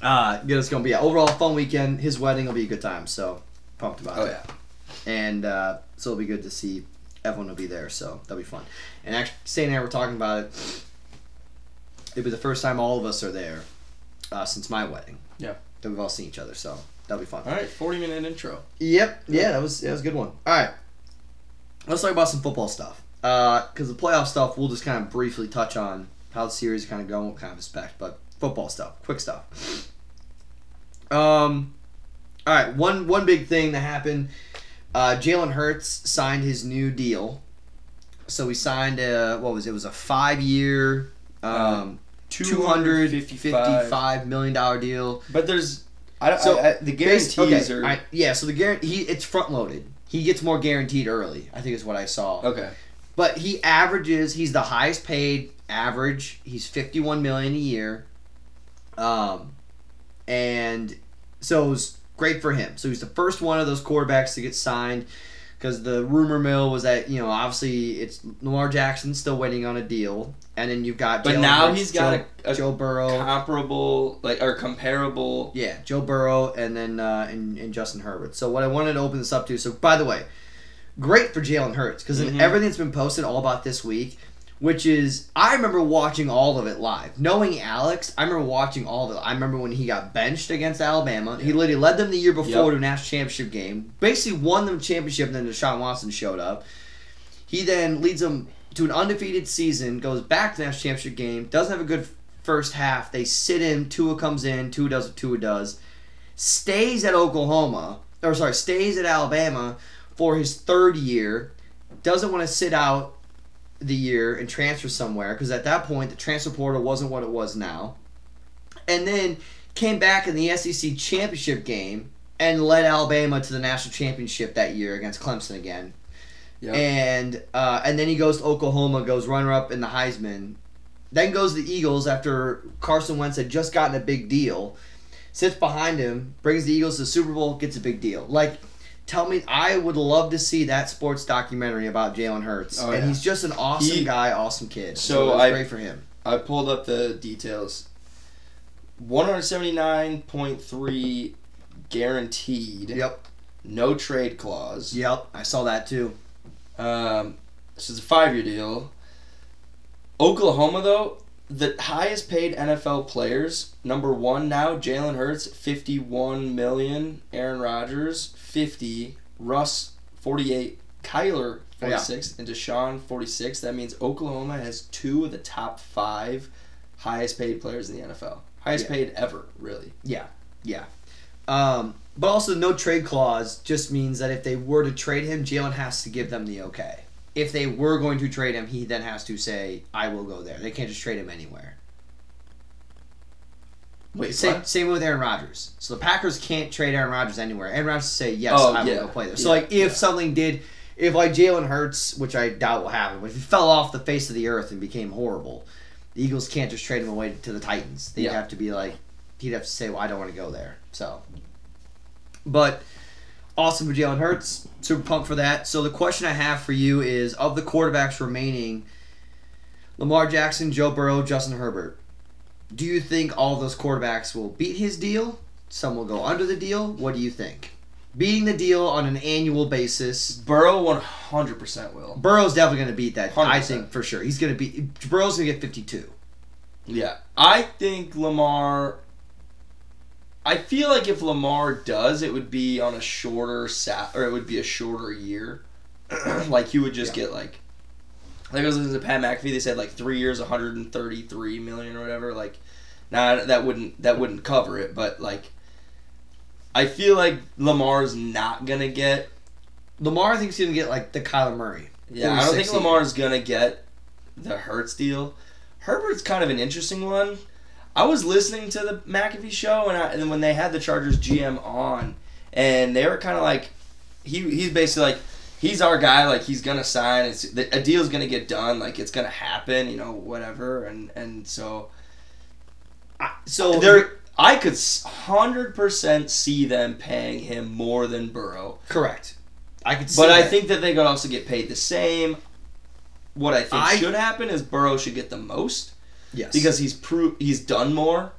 Uh, good, it's gonna be an overall fun weekend. His wedding will be a good time, so pumped about Oh it. yeah, And uh, so it'll be good to see everyone will be there, so that'll be fun. And actually, Stan and I were talking about it. It'll be the first time all of us are there uh, since my wedding. Yeah. That we've all seen each other, so that'll be fun. all right, forty minute intro. Yep. Yeah, that was that was a good one. All right. Let's talk about some football stuff. Because the playoff stuff, we'll just kind of briefly touch on how the series is kind of going, what kind of expect. But football stuff, quick stuff. Um. All right. One one big thing that happened. Uh, Jalen Hurts signed his new deal. So he signed a what was it? it was a five year, um, two hundred fifty five million dollar deal. But there's I, don't So, I, I, the guarantees okay, are I- yeah. So the guarantee he it's front loaded. He gets more guaranteed early. I think is what I saw. okay. But he averages. He's the highest paid average. He's fifty one million a year. Um, and so it was great for him. So he's the first one of those quarterbacks to get signed. Because the rumor mill was that you know obviously it's Lamar Jackson still waiting on a deal, and then you've got But Jalen now Hurts, he's got Joe, a, a Joe Burrow, comparable like or comparable. yeah, Joe Burrow, and then uh, and, and Justin Herbert. So what I wanted to open this up to. So by the way, great for Jalen Hurts because Mhm. everything that's been posted all about this week, which is I remember watching all of it live. Knowing Alex, I remember watching all of it. I remember when he got benched against Alabama. He literally led them the year before Yep. to a national championship game. Basically won them championship, and then Deshaun Watson showed up. He then leads them to an undefeated season, goes back to the national championship game, doesn't have a good first half. They sit in. Tua comes in. Tua does what Tua does. Stays at Oklahoma, or sorry, stays at Alabama for his third year. Doesn't want to sit out the year and transfer somewhere because at that point the transfer portal wasn't what it was now. And then came back in the SEC championship game and led Alabama to the national championship that year against Clemson again. Yep. And uh, and then he goes to Oklahoma, goes runner up in the Heisman. Then goes to the Eagles after Carson Wentz had just gotten a big deal. Sits behind him, brings the Eagles to the Super Bowl, gets a big deal. Like, tell me, I would love to see that sports documentary about Jalen Hurts. Oh, and yeah. he's just an awesome He- guy, awesome kid. So So, I- great for him. I pulled up the details. One hundred seventy nine point three guaranteed. Yep. No trade clause. Yep. I saw that too. Um, this is a five year deal. Oklahoma though, the highest paid NFL players, number one now, Jalen Hurts, fifty one million. Aaron Rodgers, fifty. Russ, forty eight. Kyler, forty six, and Deshaun, forty six. That means Oklahoma has two of the top five highest paid players in the NFL. Highest Yeah. paid ever, really. Yeah. Yeah. Um, but also, no trade clause just means that if they were to trade him, Jalen has to give them the okay. If they were going to trade him, he then has to say, "I will go there." They can't just trade him anywhere. Wait, same, same with Aaron Rodgers. So the Packers can't trade Aaron Rodgers anywhere. Aaron Rodgers say, "Yes, Oh, I will yeah. go play there." So Yeah, like, if yeah. something did, if like Jalen Hurts, which I doubt will happen, but if he fell off the face of the earth and became horrible, the Eagles can't just trade him away to the Titans. They'd have to be like, he'd have to say, "Well, I don't want to go there." So, but awesome for Jalen Hurts. Super pumped for that. So the question I have for you is: of the quarterbacks remaining, Lamar Jackson, Joe Burrow, Justin Herbert. Do you think all those quarterbacks will beat his deal? Some will go under the deal. What do you think? Beating the deal on an annual basis. Burrow one hundred percent will. Burrow's definitely going to beat that. I 100%. think for sure. He's going to be Burrow's going to get 52. Yeah, I think Lamar. I feel like if Lamar does, it would be on a shorter sat, or it would be a shorter year. like he would just Yeah. get like. Like I was listening to Pat McAfee. They said like three years, 133 million or whatever. Like, nah, that wouldn't that wouldn't cover it. But like, I feel like Lamar's not gonna get. Lamar I thinks he's to get like the Kyler Murray. Yeah, I don't think 46 Lamar's gonna get the Hurts deal. Herbert's kind of an interesting one. I was listening to the McAfee show, and, I, and when they had the Chargers GM on, and they were kind of like, he he's basically like, he's our guy. Like he's gonna sign. It's the, a deal's gonna get done. Like it's gonna happen. You know, whatever. And and so So there, I could hundred percent see them paying him more than Burrow. correct. I could see But I think that they could also get paid the same. What I think I- should happen is Burrow should get the most yes. because he's pro- he's done more,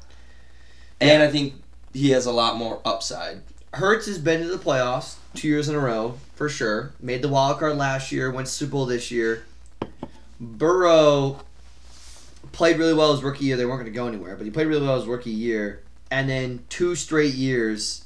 and I think he has a lot more upside. Hurts has been to the playoffs two years in a row for sure. Made the wild card last year, went to Super Bowl this year. Burrow played really well his rookie year. They weren't going to go anywhere, but he played really well his rookie year. And then two straight years,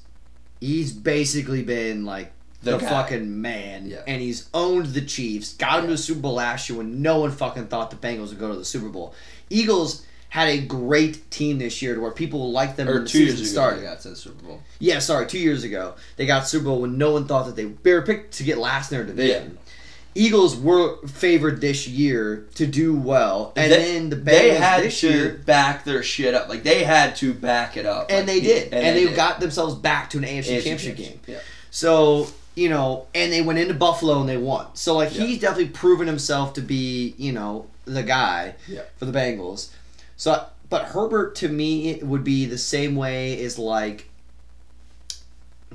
he's basically been like The the, fucking man. Yeah. And he's owned the Chiefs. Got him to the Super Bowl last year when no one fucking thought the Bengals would go to the Super Bowl. Eagles had a great team this year to where people liked them Or when the two season years ago, started. they got to the Super Bowl. Yeah, sorry, two years ago they got Super Bowl when no one thought that they they were picked to get last in their division. Eagles were favored this year to do well, and They- then the Bengals They had this to year, back their shit up. Like they had to back it up. and Like, they did, and, they, did. got themselves back to an AFC, AFC championship game. Yeah. So you know, and they went into Buffalo and they won. So like Yeah. he's definitely proven himself to be you know the guy Yeah. for the Bengals. So, but Herbert to me it would be the same way as like.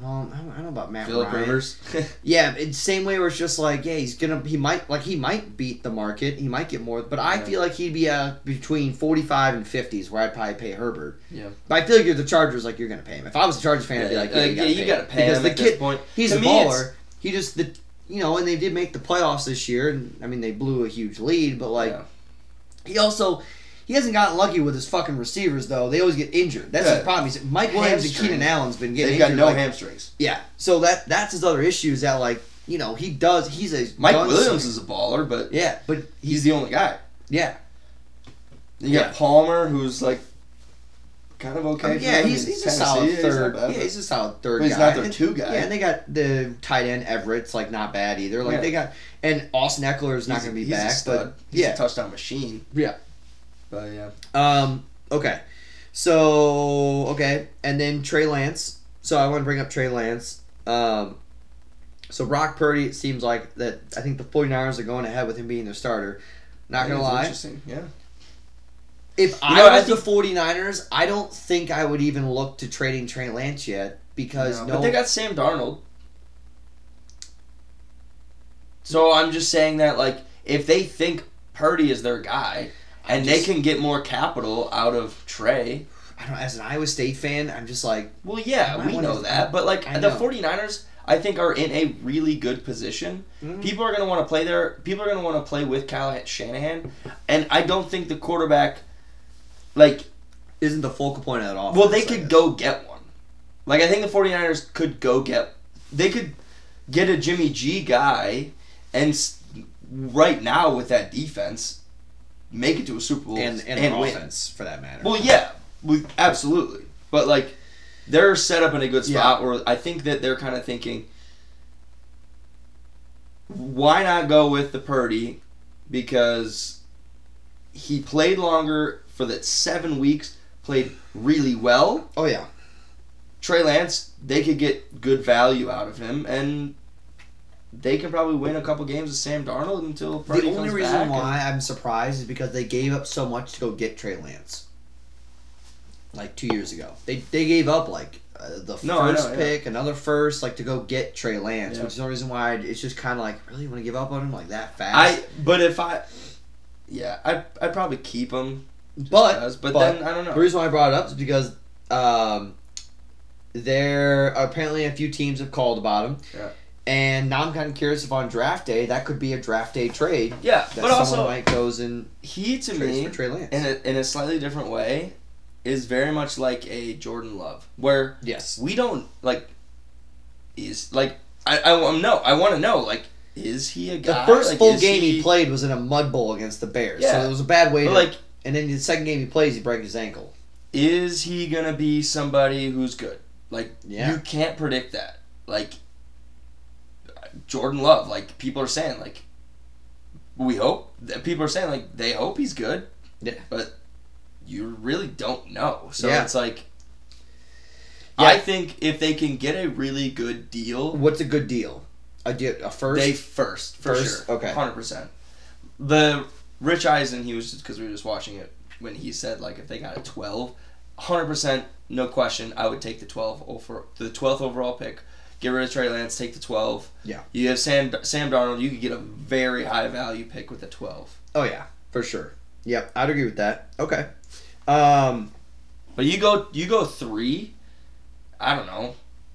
Well, I don't, I don't know about Matt Philip Ryan. Rivers. Yeah, it's the same way where it's just like, yeah, he's gonna, he might, like, he might beat the market, he might get more, but I Yeah. feel like he'd be uh, between forty-five and fifties, where I'd probably pay Herbert. Yeah. But I feel like you're the Chargers, like you're gonna pay him. If I was a Chargers fan, I'd be like, yeah, you gotta yeah, pay, gotta him. pay because him the kid, point. he's To a baller. He just the, you know, and they did make the playoffs this year, and I mean they blew a huge lead, but like Yeah. he also. He hasn't gotten lucky with his fucking receivers though. They always get injured. That's Yeah. his problem. He's, Mike Williams and Keenan Allen's been getting They've got no like, hamstrings. yeah, so that that's his other issue is that like you know he does he's a Mike. Williams is a baller, but yeah, but he's he's the only guy. yeah You Yeah. got Palmer, who's like kind of okay. Um, I mean, yeah them. he's, he's a solid he's third bad, yeah he's a solid third But he's guy not their And- two guy. yeah and they got the tight end Everett's like not bad either like Yeah. they got and Austin Ekeler is not going to be he's back but he's yeah a touchdown machine. yeah But yeah, um okay. So okay. And then Trey Lance. So I want to bring up Trey Lance. Um so Brock Purdy it seems like that I think the 49ers are going ahead with him being their starter. Not gonna lie. Interesting. Yeah. If I know, I was the 49ers, I don't think I would even look to trading Trey Lance yet because No, no, But they got Sam Darnold. So I'm just saying that like if they think Purdy is their guy and just- they can get more capital out of Trey, I don't. As an Iowa State fan, I'm just like, well yeah, we know that. But like the know. 49ers I think are in a really good position. mm, People are going to want to play there. People are going to want to play with Kyle Shanahan, and I don't think the quarterback, like, isn't the focal point of that offense. well, they could go get one. Like, I think the 49ers could go get. They could get a Jimmy G guy, and right now with that defense, make it to a Super Bowl and and, their win. offense for that matter. Well, yeah, we, absolutely. But like, they're set up in a good spot where I think that they're kind of thinking, why not go with the Purdy? Because he played longer for that seven weeks, played really well. oh yeah, Trey Lance, they could get good value out of him, and they can probably win a couple games with Sam Darnold until Purdy the only reason back. and- why I'm surprised is because they gave up so much to go get Trey Lance. Like two years ago, they they gave up like uh, the No, first know, yeah. pick, another first, like to go get Trey Lance, Yeah. which is the reason why it's just kind of like really want to give up on him like that fast. I but if I, yeah, I I'd probably keep him. But- 'cause, but, but then I don't know. The reason why I brought it up is because um, there apparently a few teams have called about him. Yeah. And now I'm kind of curious if on draft day that could be a draft day trade Yeah, that but someone also might goes and he to me for Trey Lance. in a, in a slightly different way is very much like a Jordan Love, where yes. we don't like is like I I no I want to know like is he a The first Like, full game he, played was in a mud bowl against the Bears, so it was a bad way. To, like and then the second game he plays, he breaks his ankle. is he gonna be somebody who's good? Like Yeah. you can't predict that. Like Jordan Love, like people are saying, like we hope that people are saying like they hope he's good. Yeah. But you really don't know. So Yeah. it's like Yeah. I think if they can get a really good deal, What's a good deal? A deal, a first. they first for First? sure, Okay. hundred percent. The Rich Eisen, he was just because we were just watching it when he said like if they got a twelve, hundred percent, no question, I would take the twelve over the twelfth overall pick. Get rid of Trey Lance, take the twelve. Yeah. You have Sam Sam Darnold. You could get a very high value pick with the twelve. oh yeah, for sure. Yep, I'd agree with that. Okay. Um, But you go you go three, I don't know,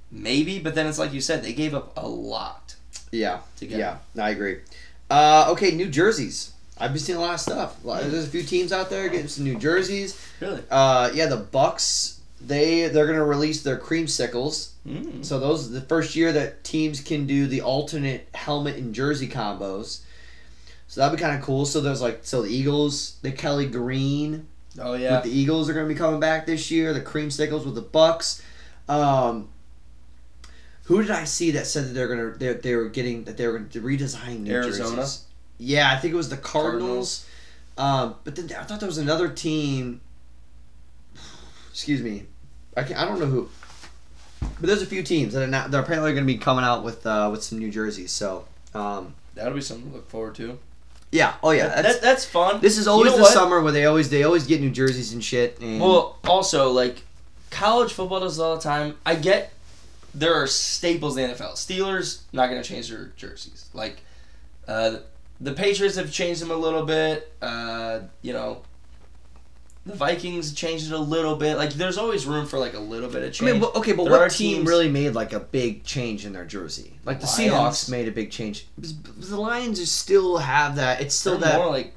maybe. But then it's like you said, they gave up a lot yeah, to get. yeah, I agree. Uh, okay, New Jerseys. I've been seeing a lot of stuff. There's a few teams out there getting some New Jerseys. Really? Uh, yeah, the Bucks. They they're gonna release their creamsicles. Mm. So those are the first year that teams can do the alternate helmet and jersey combos. So that'd be kind of cool. So there's like so the Eagles, the Kelly Green Oh yeah. with the Eagles are going to be coming back this year. The creamsicles with the Bucks. Um, Who did I see that said that they're gonna they they were getting that they were gonna redesign New Arizona? jerseys? Yeah, I think it was the Cardinals. Um, but then I thought there was another team. Excuse me, I can't, I don't know who. But there's a few teams that are not. They're apparently going to be coming out with uh, with some new jerseys. So, um, That'll be something to look forward to. yeah. Oh yeah. That's, that- that's fun. this is always know the what? summer where they always they always get new jerseys and shit. And Well, also like college football does all the time. I get there are staples in the NFL. Steelers not going to change their jerseys. Like uh, the Patriots have changed them a little bit. Uh, you know, the Vikings changed it a little bit. Like there's always room for like a little bit of I change. mean, but- okay, but There what team teams- really made like a big change in their jersey? Like the Lions. Seahawks made a big change. The Lions still have that. It's still They're that more like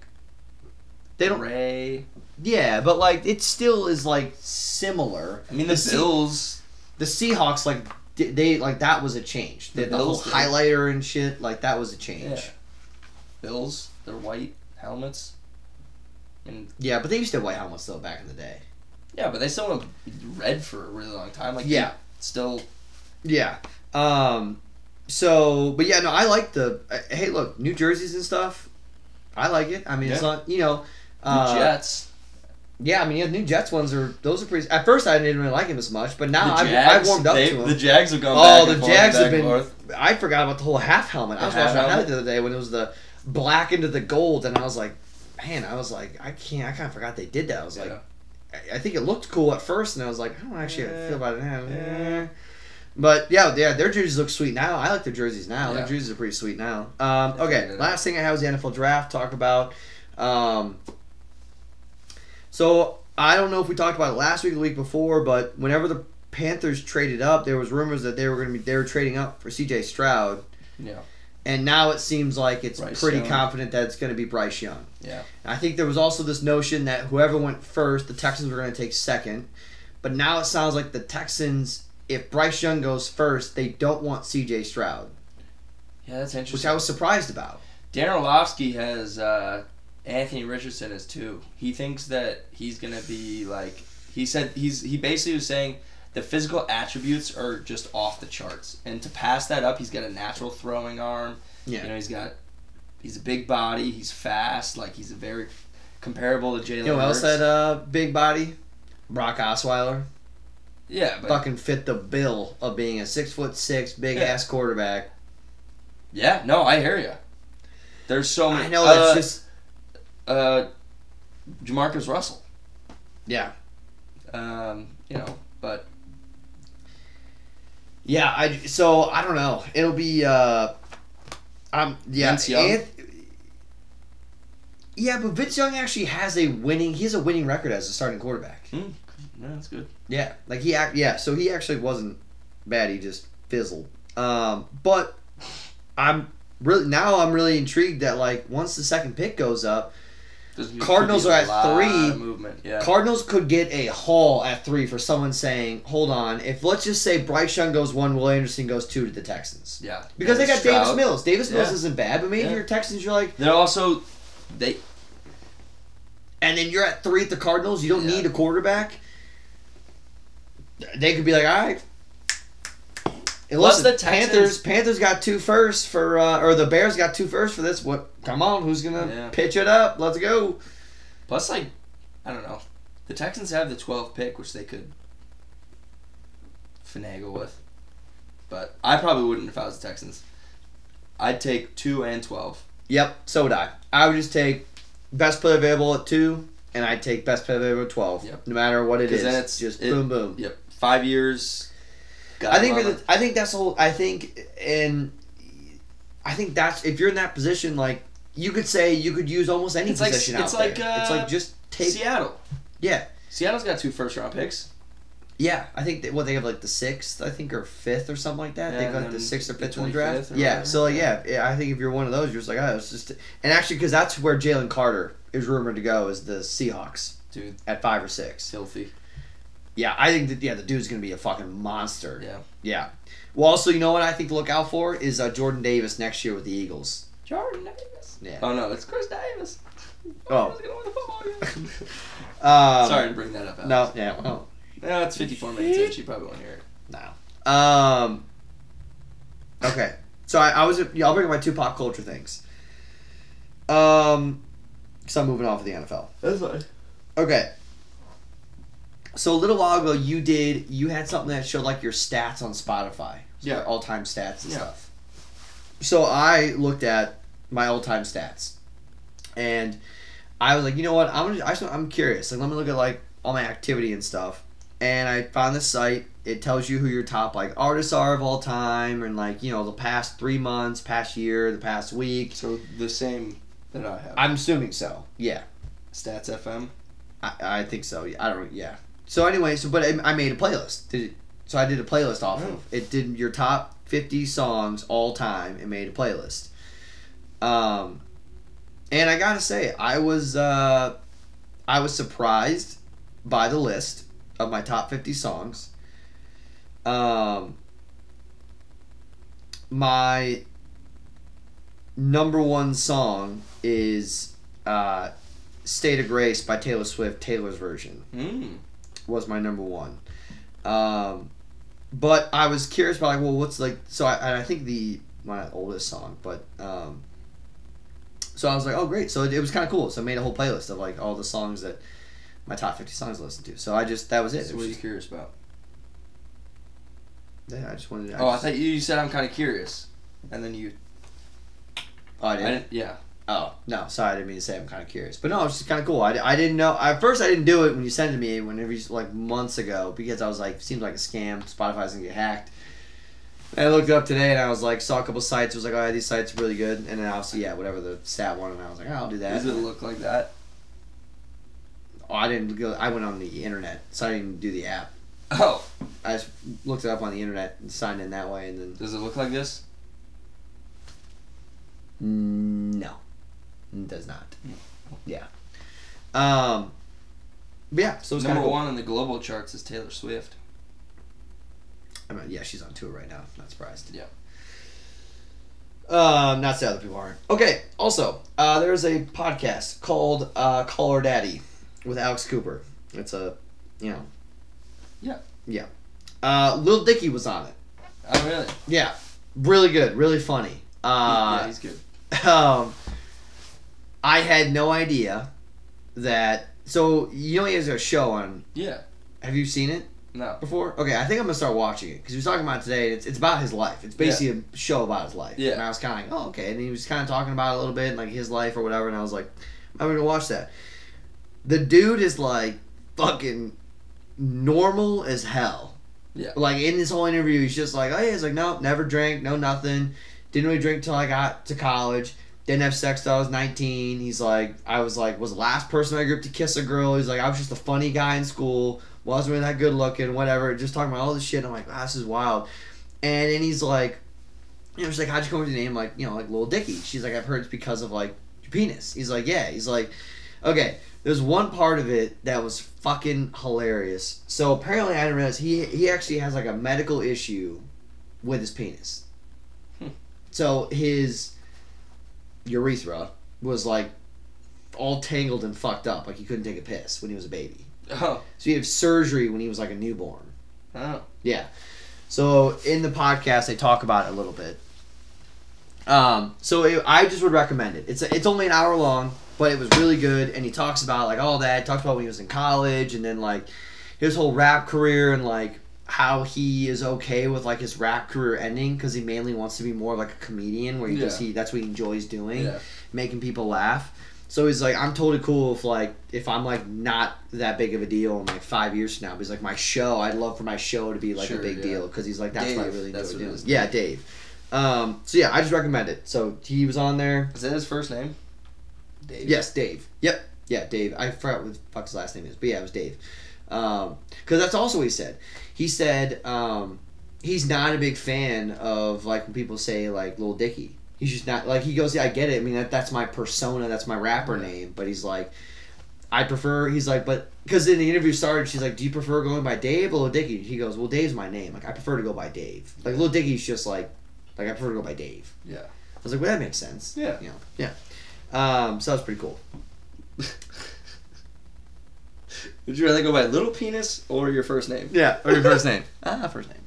they don't. gray. Yeah, but like it still is like similar. I mean, the, Se- Bills. the Seahawks like they like that was a change. The, The the whole highlighter and shit like that was a change. Yeah. Bills. They're white helmets. And Yeah, but they used to have white helmets though back in the day. yeah, but they still went red for a really long time. Like Yeah. still Yeah. Um. So, but yeah, no, I like the. uh, Hey, look, New Jerseys and stuff. I like it. I mean, it's not you know. the Uh, Jets. Yeah, I mean, yeah, new Jets ones are those are pretty. At first, I didn't really like him as much, but now I've, I've warmed up they- to him. The Jags have gone Oh, back the forth, Jags have been- forth. I forgot about the whole half helmet. I was watching helmet? the other day when it was the black into the gold, and I was like, man, I was like, I can't, I kind of forgot they did that. I was like, I, I think it looked cool at first, and I was like, I don't actually Yeah. feel about it now. Yeah. But yeah, yeah, their jerseys look sweet now. I like their jerseys now. Their jerseys are pretty sweet now. Um, okay, figured last thing I have is the NFL draft. Talk about. Um, so I don't know if we talked about it last week or the week before, but whenever the Panthers traded up, there was rumors that they were going to be they were trading up for C.J. Stroud, Yeah, and now it seems like it's Bryce pretty Young. confident that it's going to be Bryce Young. Yeah. I think there was also this notion that whoever went first, the Texans were going to take second. But now it sounds like the Texans, if Bryce Young goes first, they don't want C.J. Stroud, Yeah, that's interesting. which. I was surprised about. Dan Orlovsky has uh, Anthony Richardson as two. He thinks that he's gonna be like he said he's he basically was saying the physical attributes are just off the charts, and to pass that up, he's got a natural throwing arm. Yeah. You know, he's got he's a big body, he's fast, like he's a very comparable to Jalen. You know who else uh, big body? Brock Osweiler. Yeah, but Fucking fit the bill of being a six foot six, big Yeah. ass quarterback. yeah, no, I hear you. There's so many. I know that's uh, just. uh, Jamarcus Russell. Yeah. Um, you know, but Yeah, I so I don't know. It'll be uh um yeah, Vince Young? Yeah, but Vince Young actually has a winning. He has a winning record as a starting quarterback. yeah, that's good. Yeah, like he act. Yeah, so he actually wasn't bad. He just fizzled. Um, but I'm really now I'm really intrigued that like once the second pick goes up, Cardinals are at three. Movement, yeah. Cardinals could get a haul at three for someone saying, "Hold on, if let's just say Bryce Young goes one, Will Anderson goes two to the Texans." yeah, Because they And got Davis Mills. Davis Mills isn't bad, but maybe Yeah. you're Texans, you're like, They're also they and then you're at three at the Cardinals. You don't Yeah. need a quarterback. They could be like, all right. And Plus listen, the Texans- Panthers. Panthers got two first for, uh, or the Bears got two first for this. What? Come on, who's gonna Yeah. pitch it up? Let's go. plus like I don't know. The Texans have the 12th pick, which they could finagle with, but I probably wouldn't if I was the Texans. I'd take two and 12. Yep. So would I. I would just take best play available at two, and I'd take best play available at twelve. Yep. No matter what it is. then it's- just it- boom, boom. Yep, five years. I think for the, I think that's the whole. I think and I think that's if you're in that position, like you could say you could use almost any It's like- position it's out like, there. it's uh, like just take Seattle. yeah Seattle's got two first round picks. yeah. I think that what they have like the sixth, I think, or fifth or something like that. Yeah, they got the sixth or fifth one draft. Yeah. whatever. So like yeah, yeah, I think if you're one of those, you're just like oh, it's just and actually because that's where Jalen Carter is rumored to go is the Seahawks Dude, at five or six. filthy. Yeah, I think that yeah, the dude's gonna be a fucking monster. Yeah. Yeah. Well, also, you know what I think to look out for is uh, Jordan Davis next year with the Eagles. Jordan Davis. Yeah. Oh no, it's Chris Davis. Oh. He's gonna win the football game. Um, Sorry to bring that up. Alex. No, yeah, well, No, it's 54 minutes in. She probably won't hear it. no. Um, Okay, so I, I was yeah, I'll bring up my two pop culture things. Um, because I'm moving off of the NFL. That's fine. Okay. So a little while ago, you did you had something that showed like your stats on Spotify, Yeah. all time stats and Yeah. stuff. So I looked at my all time stats, and I was like, you know what? I'm gonna, I just, I'm curious. Like, let me look at like all my activity and stuff. And I found this site. It tells you who your top like artists are of all time, and like you know the past three months, past year, the past week. So the same that I have. I'm assuming so. Yeah. Stats FM. I, I think so. Yeah, I don't. Yeah. So anyway, so but I, I made a playlist. Did so I did a playlist off Oh. of it. Did your top fifty songs all time and made a playlist. Um, and I gotta say, I was uh, I was surprised by the list of my top fifty songs. Um, my number one song is uh, State of Grace by Taylor Swift, Taylor's version Mm. Was my number one. Um, but I was curious about like, well, what's like? So I, and I think the my oldest song, but um, so I was like, oh great. So it, it was kind of cool. So I made a whole playlist of like all the songs that my top fifty songs I listened to. So I just that was it. So it what was are you just, curious about? yeah, I just wanted. To, Oh, I just, thought you said I'm kind of curious, and then you. oh, I I didn't. didn't. Yeah. Oh no, sorry, I didn't mean to say I'm kind of curious, but no, it's just kind of cool. I, I didn't know at first. I didn't do it when you sent it to me whenever you like months ago because I was like, seems like a scam. Spotify's gonna get hacked. And I looked it up today and I was like, saw a couple sites. Was like, oh, yeah, these sites are really good. And then obviously, yeah, whatever the stat one, and I was like, oh, I'll do that. Does it look like that? Oh, I didn't go. I went on the internet, so I didn't do the app. Oh, I just looked it up on the internet and signed in that way, and then does it look like this? no, it does not. Yeah. Um. But yeah, so it's Number cool. one in the global charts is Taylor Swift. I mean, yeah, she's on tour right now. Not surprised. Yeah. Um, not say other people aren't. Okay. Also, uh, there's a podcast called uh, Call Her Daddy with Alex Cooper. It's a, you know. Yeah. Yeah. Uh, Lil Dicky was on it. Oh really? Yeah. Really good. Really funny. Uh, yeah, he's good. um, I had no idea that. So you know he has a show on. Yeah. Have you seen it? No. before? Okay, I think I'm gonna start watching it because he was talking about it today. It's, it's about his life. It's basically a show about his life. Yeah. And I was kind of like, oh, okay. And he was kind of talking about it a little bit, and like his life or whatever. And I was like, I'm gonna watch that. The dude is like fucking normal as hell. Yeah. Like in this whole interview, he's just like, oh yeah, he's like, no, never drank, no nothing. Didn't really drink till I got to college. Didn't have sex till I was 19. He's like, I was like, was the last person in my group to kiss a girl. He's like, I was just a funny guy in school. Wasn't really that good looking, whatever. Just talking about all this shit. I'm like, wow, this is wild. And then he's like, you know, she's like, how'd you come up with your name? Like, you know, like Lil Dicky. She's like, I've heard it's because of like your penis. He's like, yeah. He's like, okay. There's one part of it that was fucking hilarious. So apparently, I didn't realize he he actually has like a medical issue with his penis. Hmm. So his urethra was like all tangled and fucked up, like he couldn't take a piss when he was a baby. Oh. So he had surgery when he was like a newborn. Oh. Yeah. So in the podcast, they talk about it a little bit. Um, so it, I just would recommend it. It's it's only an hour long, but it was really good. And he talks about like all that. Talks about when he was in college, and then like his whole rap career, and like how he is okay with like his rap career ending because he mainly wants to be more like a comedian, where he just he that's what he enjoys doing, Yeah. making people laugh. So he's like, I'm totally cool if like if I'm like not that big of a deal in like five years from now. But he's like, my show, I'd love for my show to be like Sure, a big yeah. deal because he's like, that's what I really enjoy that's what it doing. Yeah, Dave. Um, so yeah, I just recommend it. So he was on there. Is that his first name? Dave. Yes, Dave. Yep. Yeah, Dave. I forgot what the fuck his last name is, but yeah, it was Dave. Because that's also what he said. He said um, he's not a big fan of like when people say like Lil Dicky. He's just not like he goes. Yeah, I get it. I mean that, that's my persona. That's my rapper name. But he's like, I prefer. He's like, but because in the interview started, she's like, do you prefer going by Dave or Lil Dicky? He goes, well, Dave's my name. Like I prefer to go by Dave. Like Lil Dicky's just like, like I prefer to go by Dave. Yeah. I was like, well, that makes sense. Yeah. You know, yeah. Um, so that was pretty cool. Would you rather go by little penis or your first name? Yeah, or your first name. Ah, first name.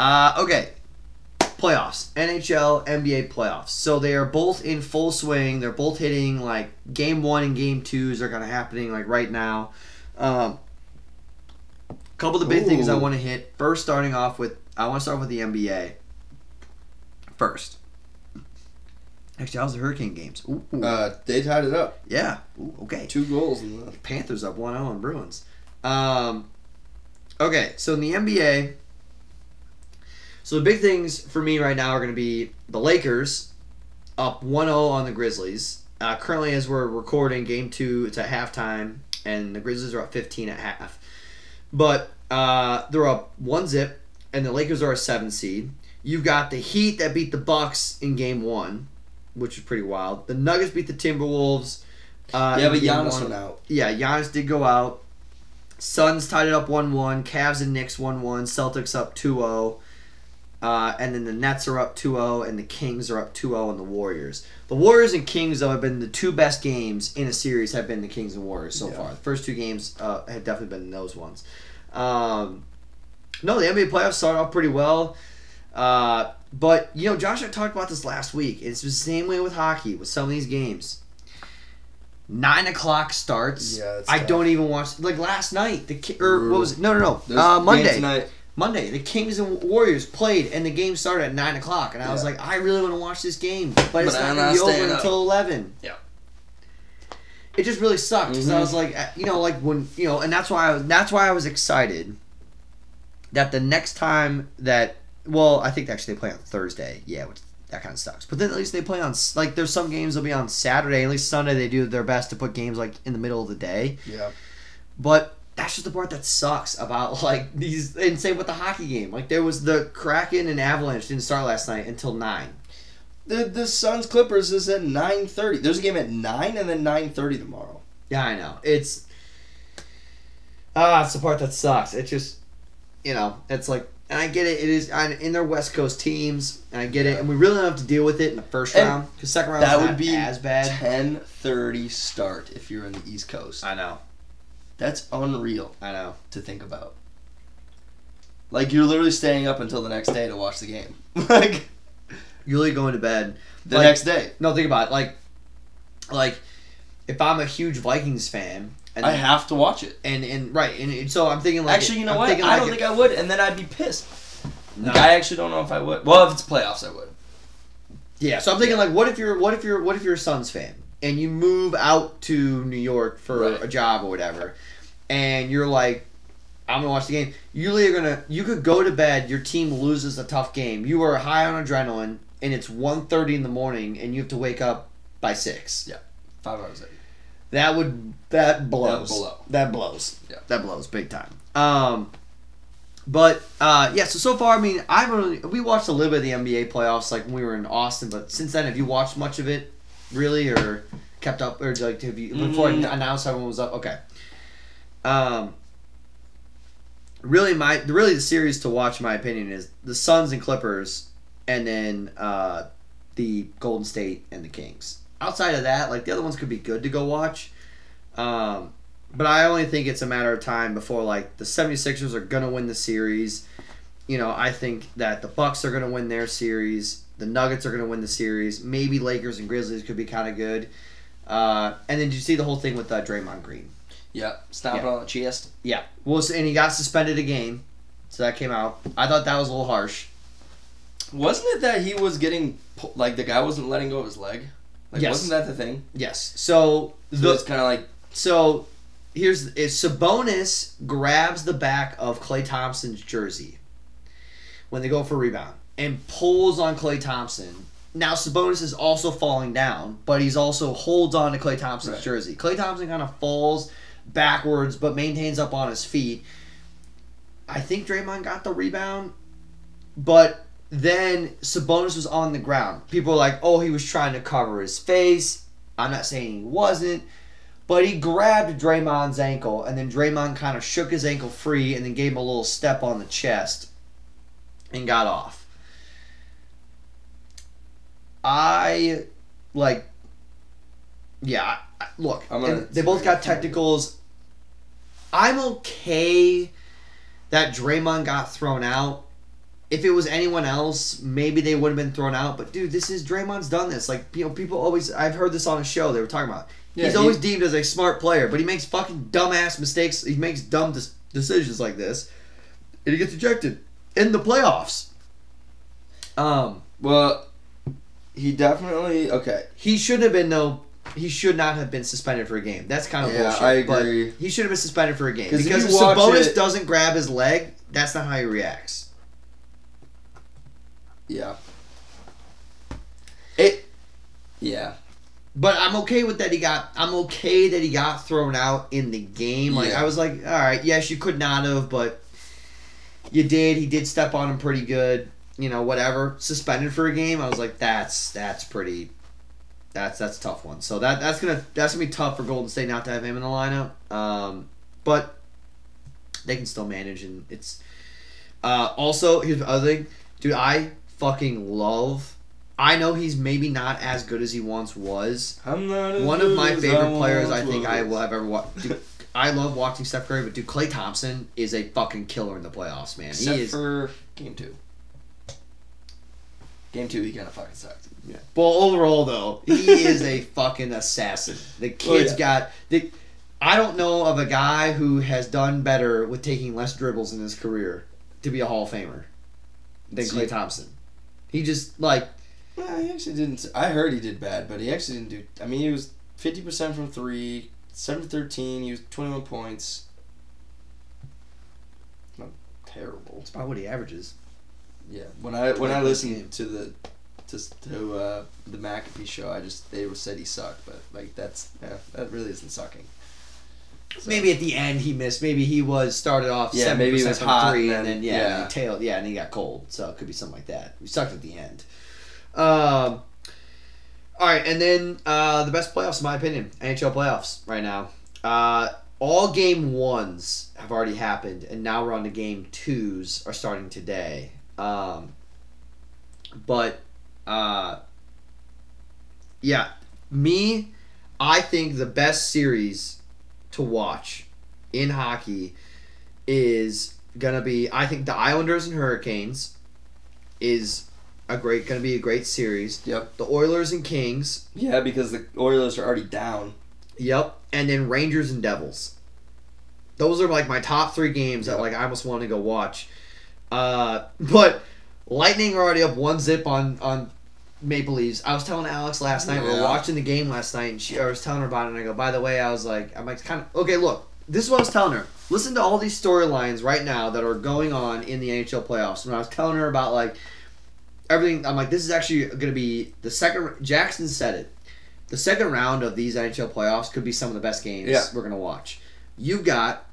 Uh, okay. playoffs, NHL, NBA playoffs. So they are both in full swing. They're both hitting like game one and game twos are kind of happening like right now. Um, couple of the big things I want to hit. First, starting off with, I want to start with the NBA. First. Actually, how's the Hurricane games? Ooh, Uh, they tied it up. yeah. Ooh, okay. Two goals in the. Panthers up 1 0 on Bruins. Um, okay, so in the NBA, so the big things for me right now are going to be the Lakers up 1 0 on the Grizzlies. Uh, currently, as we're recording, game two, it's at halftime, and the Grizzlies are up 15 at half. But uh, they're up one zip, and the Lakers are a seven seed. You've got the Heat that beat the Bucks in game one, which is pretty wild. The Nuggets beat the Timberwolves. Uh, yeah, but Giannis went out. Yeah, Giannis did go out. Suns tied it up 1 1. Cavs and Knicks 1 1. Celtics up 2 0. Uh, and then the Nets are up 2 0. And the Kings are up 2 0 on the Warriors. The Warriors and Kings, though, have been the two best games in a series, have been the Kings and Warriors so Yeah. far. The first two games uh, have definitely been those ones. Um, no, the NBA playoffs started off pretty well. Uh, but, you know, Josh, I talked about this last week. It's the same way with hockey, with some of these games. Nine o'clock starts. Yeah, it's I tough. don't even watch. Like last night, the Ki- or what was it? No, no, no. Uh, Monday. Monday, the Kings and Warriors played, and the game started at nine o'clock. And I was like, I really want to watch this game, but, it's But not I'm gonna be over until eleven. Yeah. It just really sucked because I Mhm. was like, uh, you know, like when you know, and that's why I was, that's why I was excited that the next time that well, I think actually they play on Thursday. Yeah, which that kind of sucks. But then at least they play on like there's some games will be on Saturday. At least Sunday they do their best to put games like in the middle of the day. Yeah. But that's just the part that sucks about like these. And same with the hockey game. Like there was the Kraken and Avalanche didn't start last night until nine. The the Suns Clippers is at nine thirty. There's a game at nine and then nine thirty tomorrow. Yeah, I know. It's ah, it's the part that sucks. It just, you know, it's like, and I get it. It is I- in their West Coast teams, and I get it. And we really don't have to deal with it in the first And round because second round that not would be as bad. Ten thirty start if you're in the East Coast. I know. That's unreal I know. to think about. Like you're literally staying up until the next day to watch the game. like You're really going to bed. the Like- next day. No, think about it. Like, like if I'm a huge Vikings fan, and I have to watch it. and and right, and, and so I'm thinking like actually, you know I'm what? I like don't think I would, and then I'd be pissed. No. Like, I actually don't know if I would. Well, if it's playoffs, I would. Yeah, so I'm thinking like, what if you're what if you're what if you're a Suns fan and you move out to New York for Right. a job or whatever, and you're like, I'm gonna watch the game. You are gonna you could go to bed. Your team loses a tough game. You are high on adrenaline, and it's 1.30 in the morning, and you have to wake up by six. Yeah, Five hours. In. That would that blows. That blow. That blows. Yeah. That blows big time. Um, but uh, yeah. So so far, I mean, I really we watched a little bit of the NBA playoffs like when we were in Austin, but since then, have you watched much of it, really, or kept up, or like have you before I Mm. announced everyone was up? Okay. Um. Really, my really the series to watch, in my opinion, is the Suns and Clippers, and then uh, the Golden State and the Kings. Outside of that, like the other ones could be good to go watch. Um, but I only think it's a matter of time before like the 76ers are going to win the series. You know, I think that the Bucks are going to win their series. The Nuggets are going to win the series. Maybe Lakers and Grizzlies could be kind of good. Uh, and then did you see the whole thing with uh, Draymond Green? Yeah. Stop it Yeah. on the chest. Yeah. Well, and he got suspended a game. So that came out. I thought that was a little harsh. Wasn't it that he was getting like the guy wasn't letting go of his leg? Like Yes. wasn't that the thing? Yes. So So the it's kind of like So here's is Sabonis grabs the back of Klay Thompson's jersey when they go for rebound and pulls on Klay Thompson. Now Sabonis is also falling down, but he's also holds on to Klay Thompson's Right. jersey. Klay Thompson kind of falls backwards but maintains up on his feet. I think Draymond got the rebound, but then Sabonis was on the ground. People were like, "Oh, he was trying to cover his face." I'm not saying he wasn't, but he grabbed Draymond's ankle, and then Draymond kind of shook his ankle free, and then gave him a little step on the chest, and got off. I like, yeah. I- Look, they both got technicals. I'm okay that Draymond got thrown out if it was anyone else, maybe they would have been thrown out. But dude, this is Draymond's done this. Like you know, people always. I've heard this on a show. They were talking about. Yeah, He's he- always deemed as a smart player, but he makes fucking dumbass mistakes. He makes dumb des- decisions like this, and he gets ejected in the playoffs. Um, Well, he definitely okay. he should have been though. He should not have been suspended for a game. That's kind of Yeah, bullshit. I but agree. he should have been suspended for a game 'Cause because you if Sabonis it- doesn't grab his leg, that's not how he reacts. Yeah. It. Yeah. But I'm okay with that. He got. I'm okay that he got thrown out in the game. Like Yeah. I was like, all right, yes, you could not have, but you did. He did step on him pretty good. You know, whatever. Suspended for a game. I was like, that's that's pretty. That's that's a tough one. So that that's gonna that's gonna be tough for Golden State not to have him in the lineup. Um, but they can still manage, and it's. Uh, also, here's the other thing, dude. I fucking love. I know he's maybe not as good as he once was. I'm not. One of my favorite I players I think I will have ever watched. I love watching Steph Curry, but dude, Klay Thompson is a fucking killer in the playoffs, man. Except he is. for game two. Game two, he kind of fucking sucked. Yeah. Well, overall though, he is a fucking assassin. The oh, kid's yeah. got the. I don't know of a guy who has done better with taking less dribbles in his career to be a Hall of Famer than See- Klay Thompson. He just like Well, he actually didn't. I heard he did bad, but he actually didn't do. I mean, he was fifty percent from three, seven to thirteen. He was twenty one points. Not terrible. it's about what he averages. Yeah. When I when I Game. listened to the to to uh, the McAfee show, I just they said he sucked, but like that's yeah, that really isn't sucking. So- Maybe at the end he missed. Maybe he was started off Yeah, seven maybe he percent was from hot three, and and then then- yeah, and he tailed. Yeah, and he got cold. So it could be something like that. We sucked at the end. Um. All right, and then uh, the best playoffs, in my opinion, NHL playoffs right now. Uh, all game ones have already happened, and now we're on to game twos are starting today. Um, but uh, yeah, me, I think the best series to watch in hockey is gonna be I think the Islanders and Hurricanes is a great gonna be a great series. Yep. The Oilers and Kings. Yeah, because the Oilers are already down. Yep. And then Rangers and Devils. Those are like my top three games that like I almost want to go watch. Uh, but Lightning are already up one zip on on Maple Leafs. I was telling Alex last night we were watching the game last night, and she I was telling her about it, and I go, by the way, I was like, I'm like kind of okay. Look, this is what I was telling her. Listen to all these storylines right now that are going on in the NHL playoffs. And I was telling her about like everything. I'm like, this is actually going to be the second. Jackson said it. The second round of these NHL playoffs could be some of the best games Yeah. we're going to watch. You've got.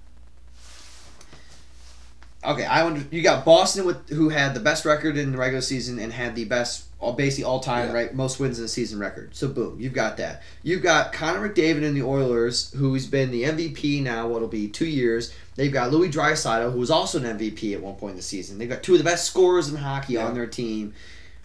Okay, I wonder. You got Boston with who had the best record in the regular season and had the best, all basically all time Yeah. right most wins in the season record. So boom, you've got that. You've got Connor McDavid in the Oilers, who's been the MVP now. What'll be two years. They've got Louis Draisaitl, who was also an MVP at one point in the season. They've got two of the best scorers in hockey Yeah. on their team,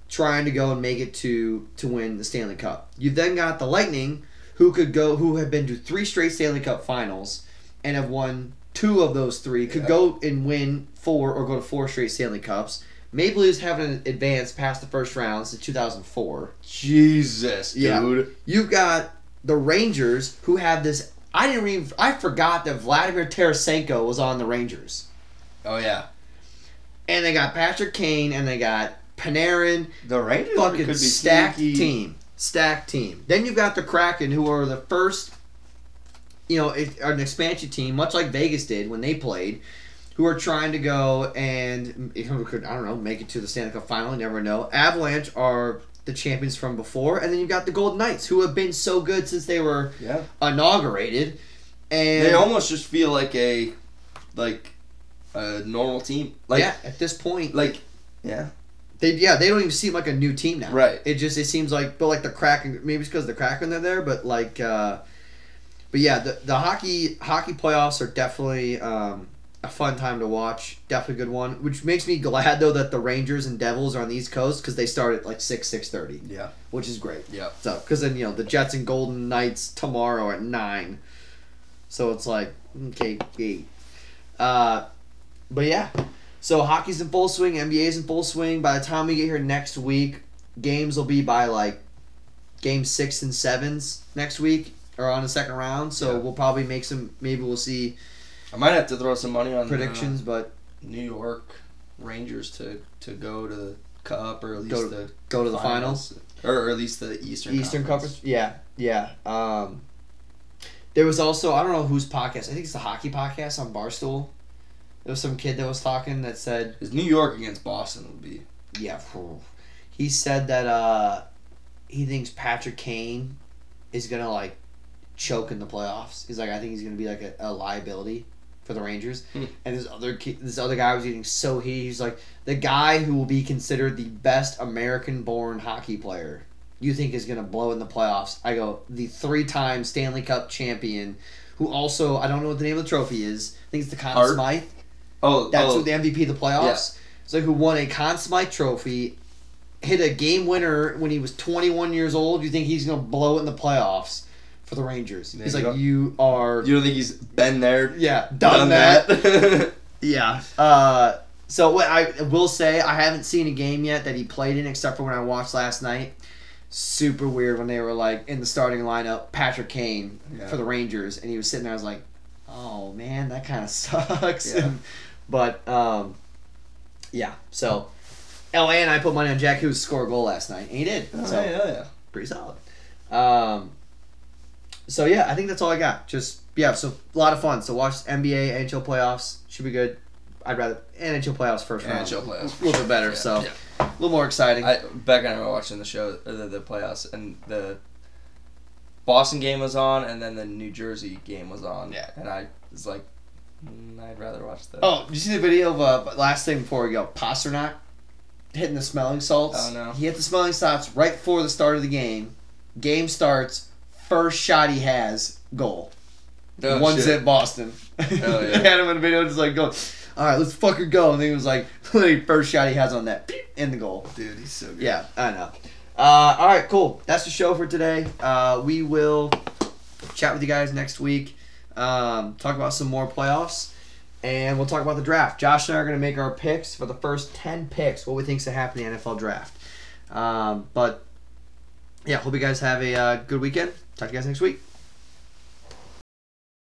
trying to go and make it to to win the Stanley Cup. You've then got the Lightning, who could go, who have been to three straight Stanley Cup Finals and have won two of those three. Could Yeah. go and win four or go to four straight Stanley Cups. Maple Leafs haven't advanced past the first round since 2004. Jesus, Yeah. dude. You've got the Rangers, who have this. I didn't even. I forgot that Vladimir Tarasenko was on the Rangers, Oh yeah. and they got Patrick Kane, and they got Panarin. The Rangers Fucking could be stacked sneaky. team, stacked team. Then you've got the Kraken, who are the first. You know, it- an expansion team, much like Vegas did when they played, who are trying to go and could I don't know make it to the Stanley Cup final. You never know. Avalanche are the champions from before, and then you've got the Golden Knights, who have been so good since they were Yeah. inaugurated, and They almost just feel like a, like, a normal team. Like, yeah, at this point, like, yeah. they yeah they don't even seem like a new team now. Right. It just it seems like but like the Kraken maybe it's because the Kraken are there, but like, uh, but yeah, the the hockey hockey playoffs are definitely um, a fun time to watch. Definitely a good one. Which makes me glad though that the Rangers and Devils are on the East Coast because they start at like six six thirty, Yeah. which is great. Yeah. So, because then you know the Jets and Golden Knights tomorrow at nine, so it's like okay, eight. Uh, but yeah, So hockey's in full swing, NBA's in full swing. By the time we get here next week, games will be by like game six and sevens next week or on the second round. So Yeah. we'll probably make some. Maybe we'll see I might have to throw some money on predictions, uh, but New York Rangers to to go to the cup or at least Go- the go to the finals. or, or at least the Eastern Eastern Conference. Yeah, yeah. Um, there was also I don't know whose podcast. I think it's the hockey podcast on Barstool. There was some kid that was talking that said, Is New York against Boston would be yeah, he said that uh, he thinks Patrick Kane is gonna like choke in the playoffs. He's like, I think he's gonna be like a, a liability for the Rangers. Hmm. And this other ki- this other guy was getting so heated. He's like, the guy who will be considered the best American-born hockey player. You think is gonna blow in the playoffs? I go the three-time Stanley Cup champion, who also I don't know what the name of the trophy is. I think it's the Conn? Smythe. oh That's oh, who the MVP of the playoffs. It's like who won a Conn Smythe trophy, hit a game winner when he was 21 years old. You think he's gonna blow it in the playoffs for the Rangers? There he's you like, go. you are, you don't think he's been there yeah, done, that. that? yeah. Uh, so what I will say, I haven't seen a game yet that he played in, except for when I watched last night. Super weird when they were like in the starting lineup, Patrick Kane Yeah. for the Rangers, and he was sitting there. I was like, oh man, that kind of sucks. Yeah. but um, yeah. So, LA and I put money on Jack Hughes to score a goal last night, and he did. oh, so yeah, yeah. pretty solid. Um, so yeah, I think that's all I got. Just yeah, so a lot of fun. So watch NBA, NHL playoffs should be good. I'd rather NHL playoffs first round. NHL playoffs. a little bit better. Yeah, so yeah. a little more exciting. I Beck and I were watching the show, the, the playoffs, and the Boston game was on, and then the New Jersey game was on. Yeah. And I was like, mm, I'd rather watch the. oh, did you see the video of uh, last thing before we go? Pastrnak hitting the smelling salts. Oh, no. He hit the smelling salts right before the start of the game. Game starts. First shot he has, goal. Oh, one shit. zip Boston. yeah. they had him in the video just like going, all right, let's fucking go. And then he was like, literally first shot he has on that, in the goal. Dude, he's so good. Yeah, I know. Uh, all right, cool. That's the show for today. Uh, we will chat with you guys next week. Um, talk about some more playoffs, and we'll talk about the draft. Josh and I are going to make our picks for the first ten picks. What we think's going to happen in the NFL draft. Um, but yeah, hope you guys have a uh, good weekend. Talk to you guys next week.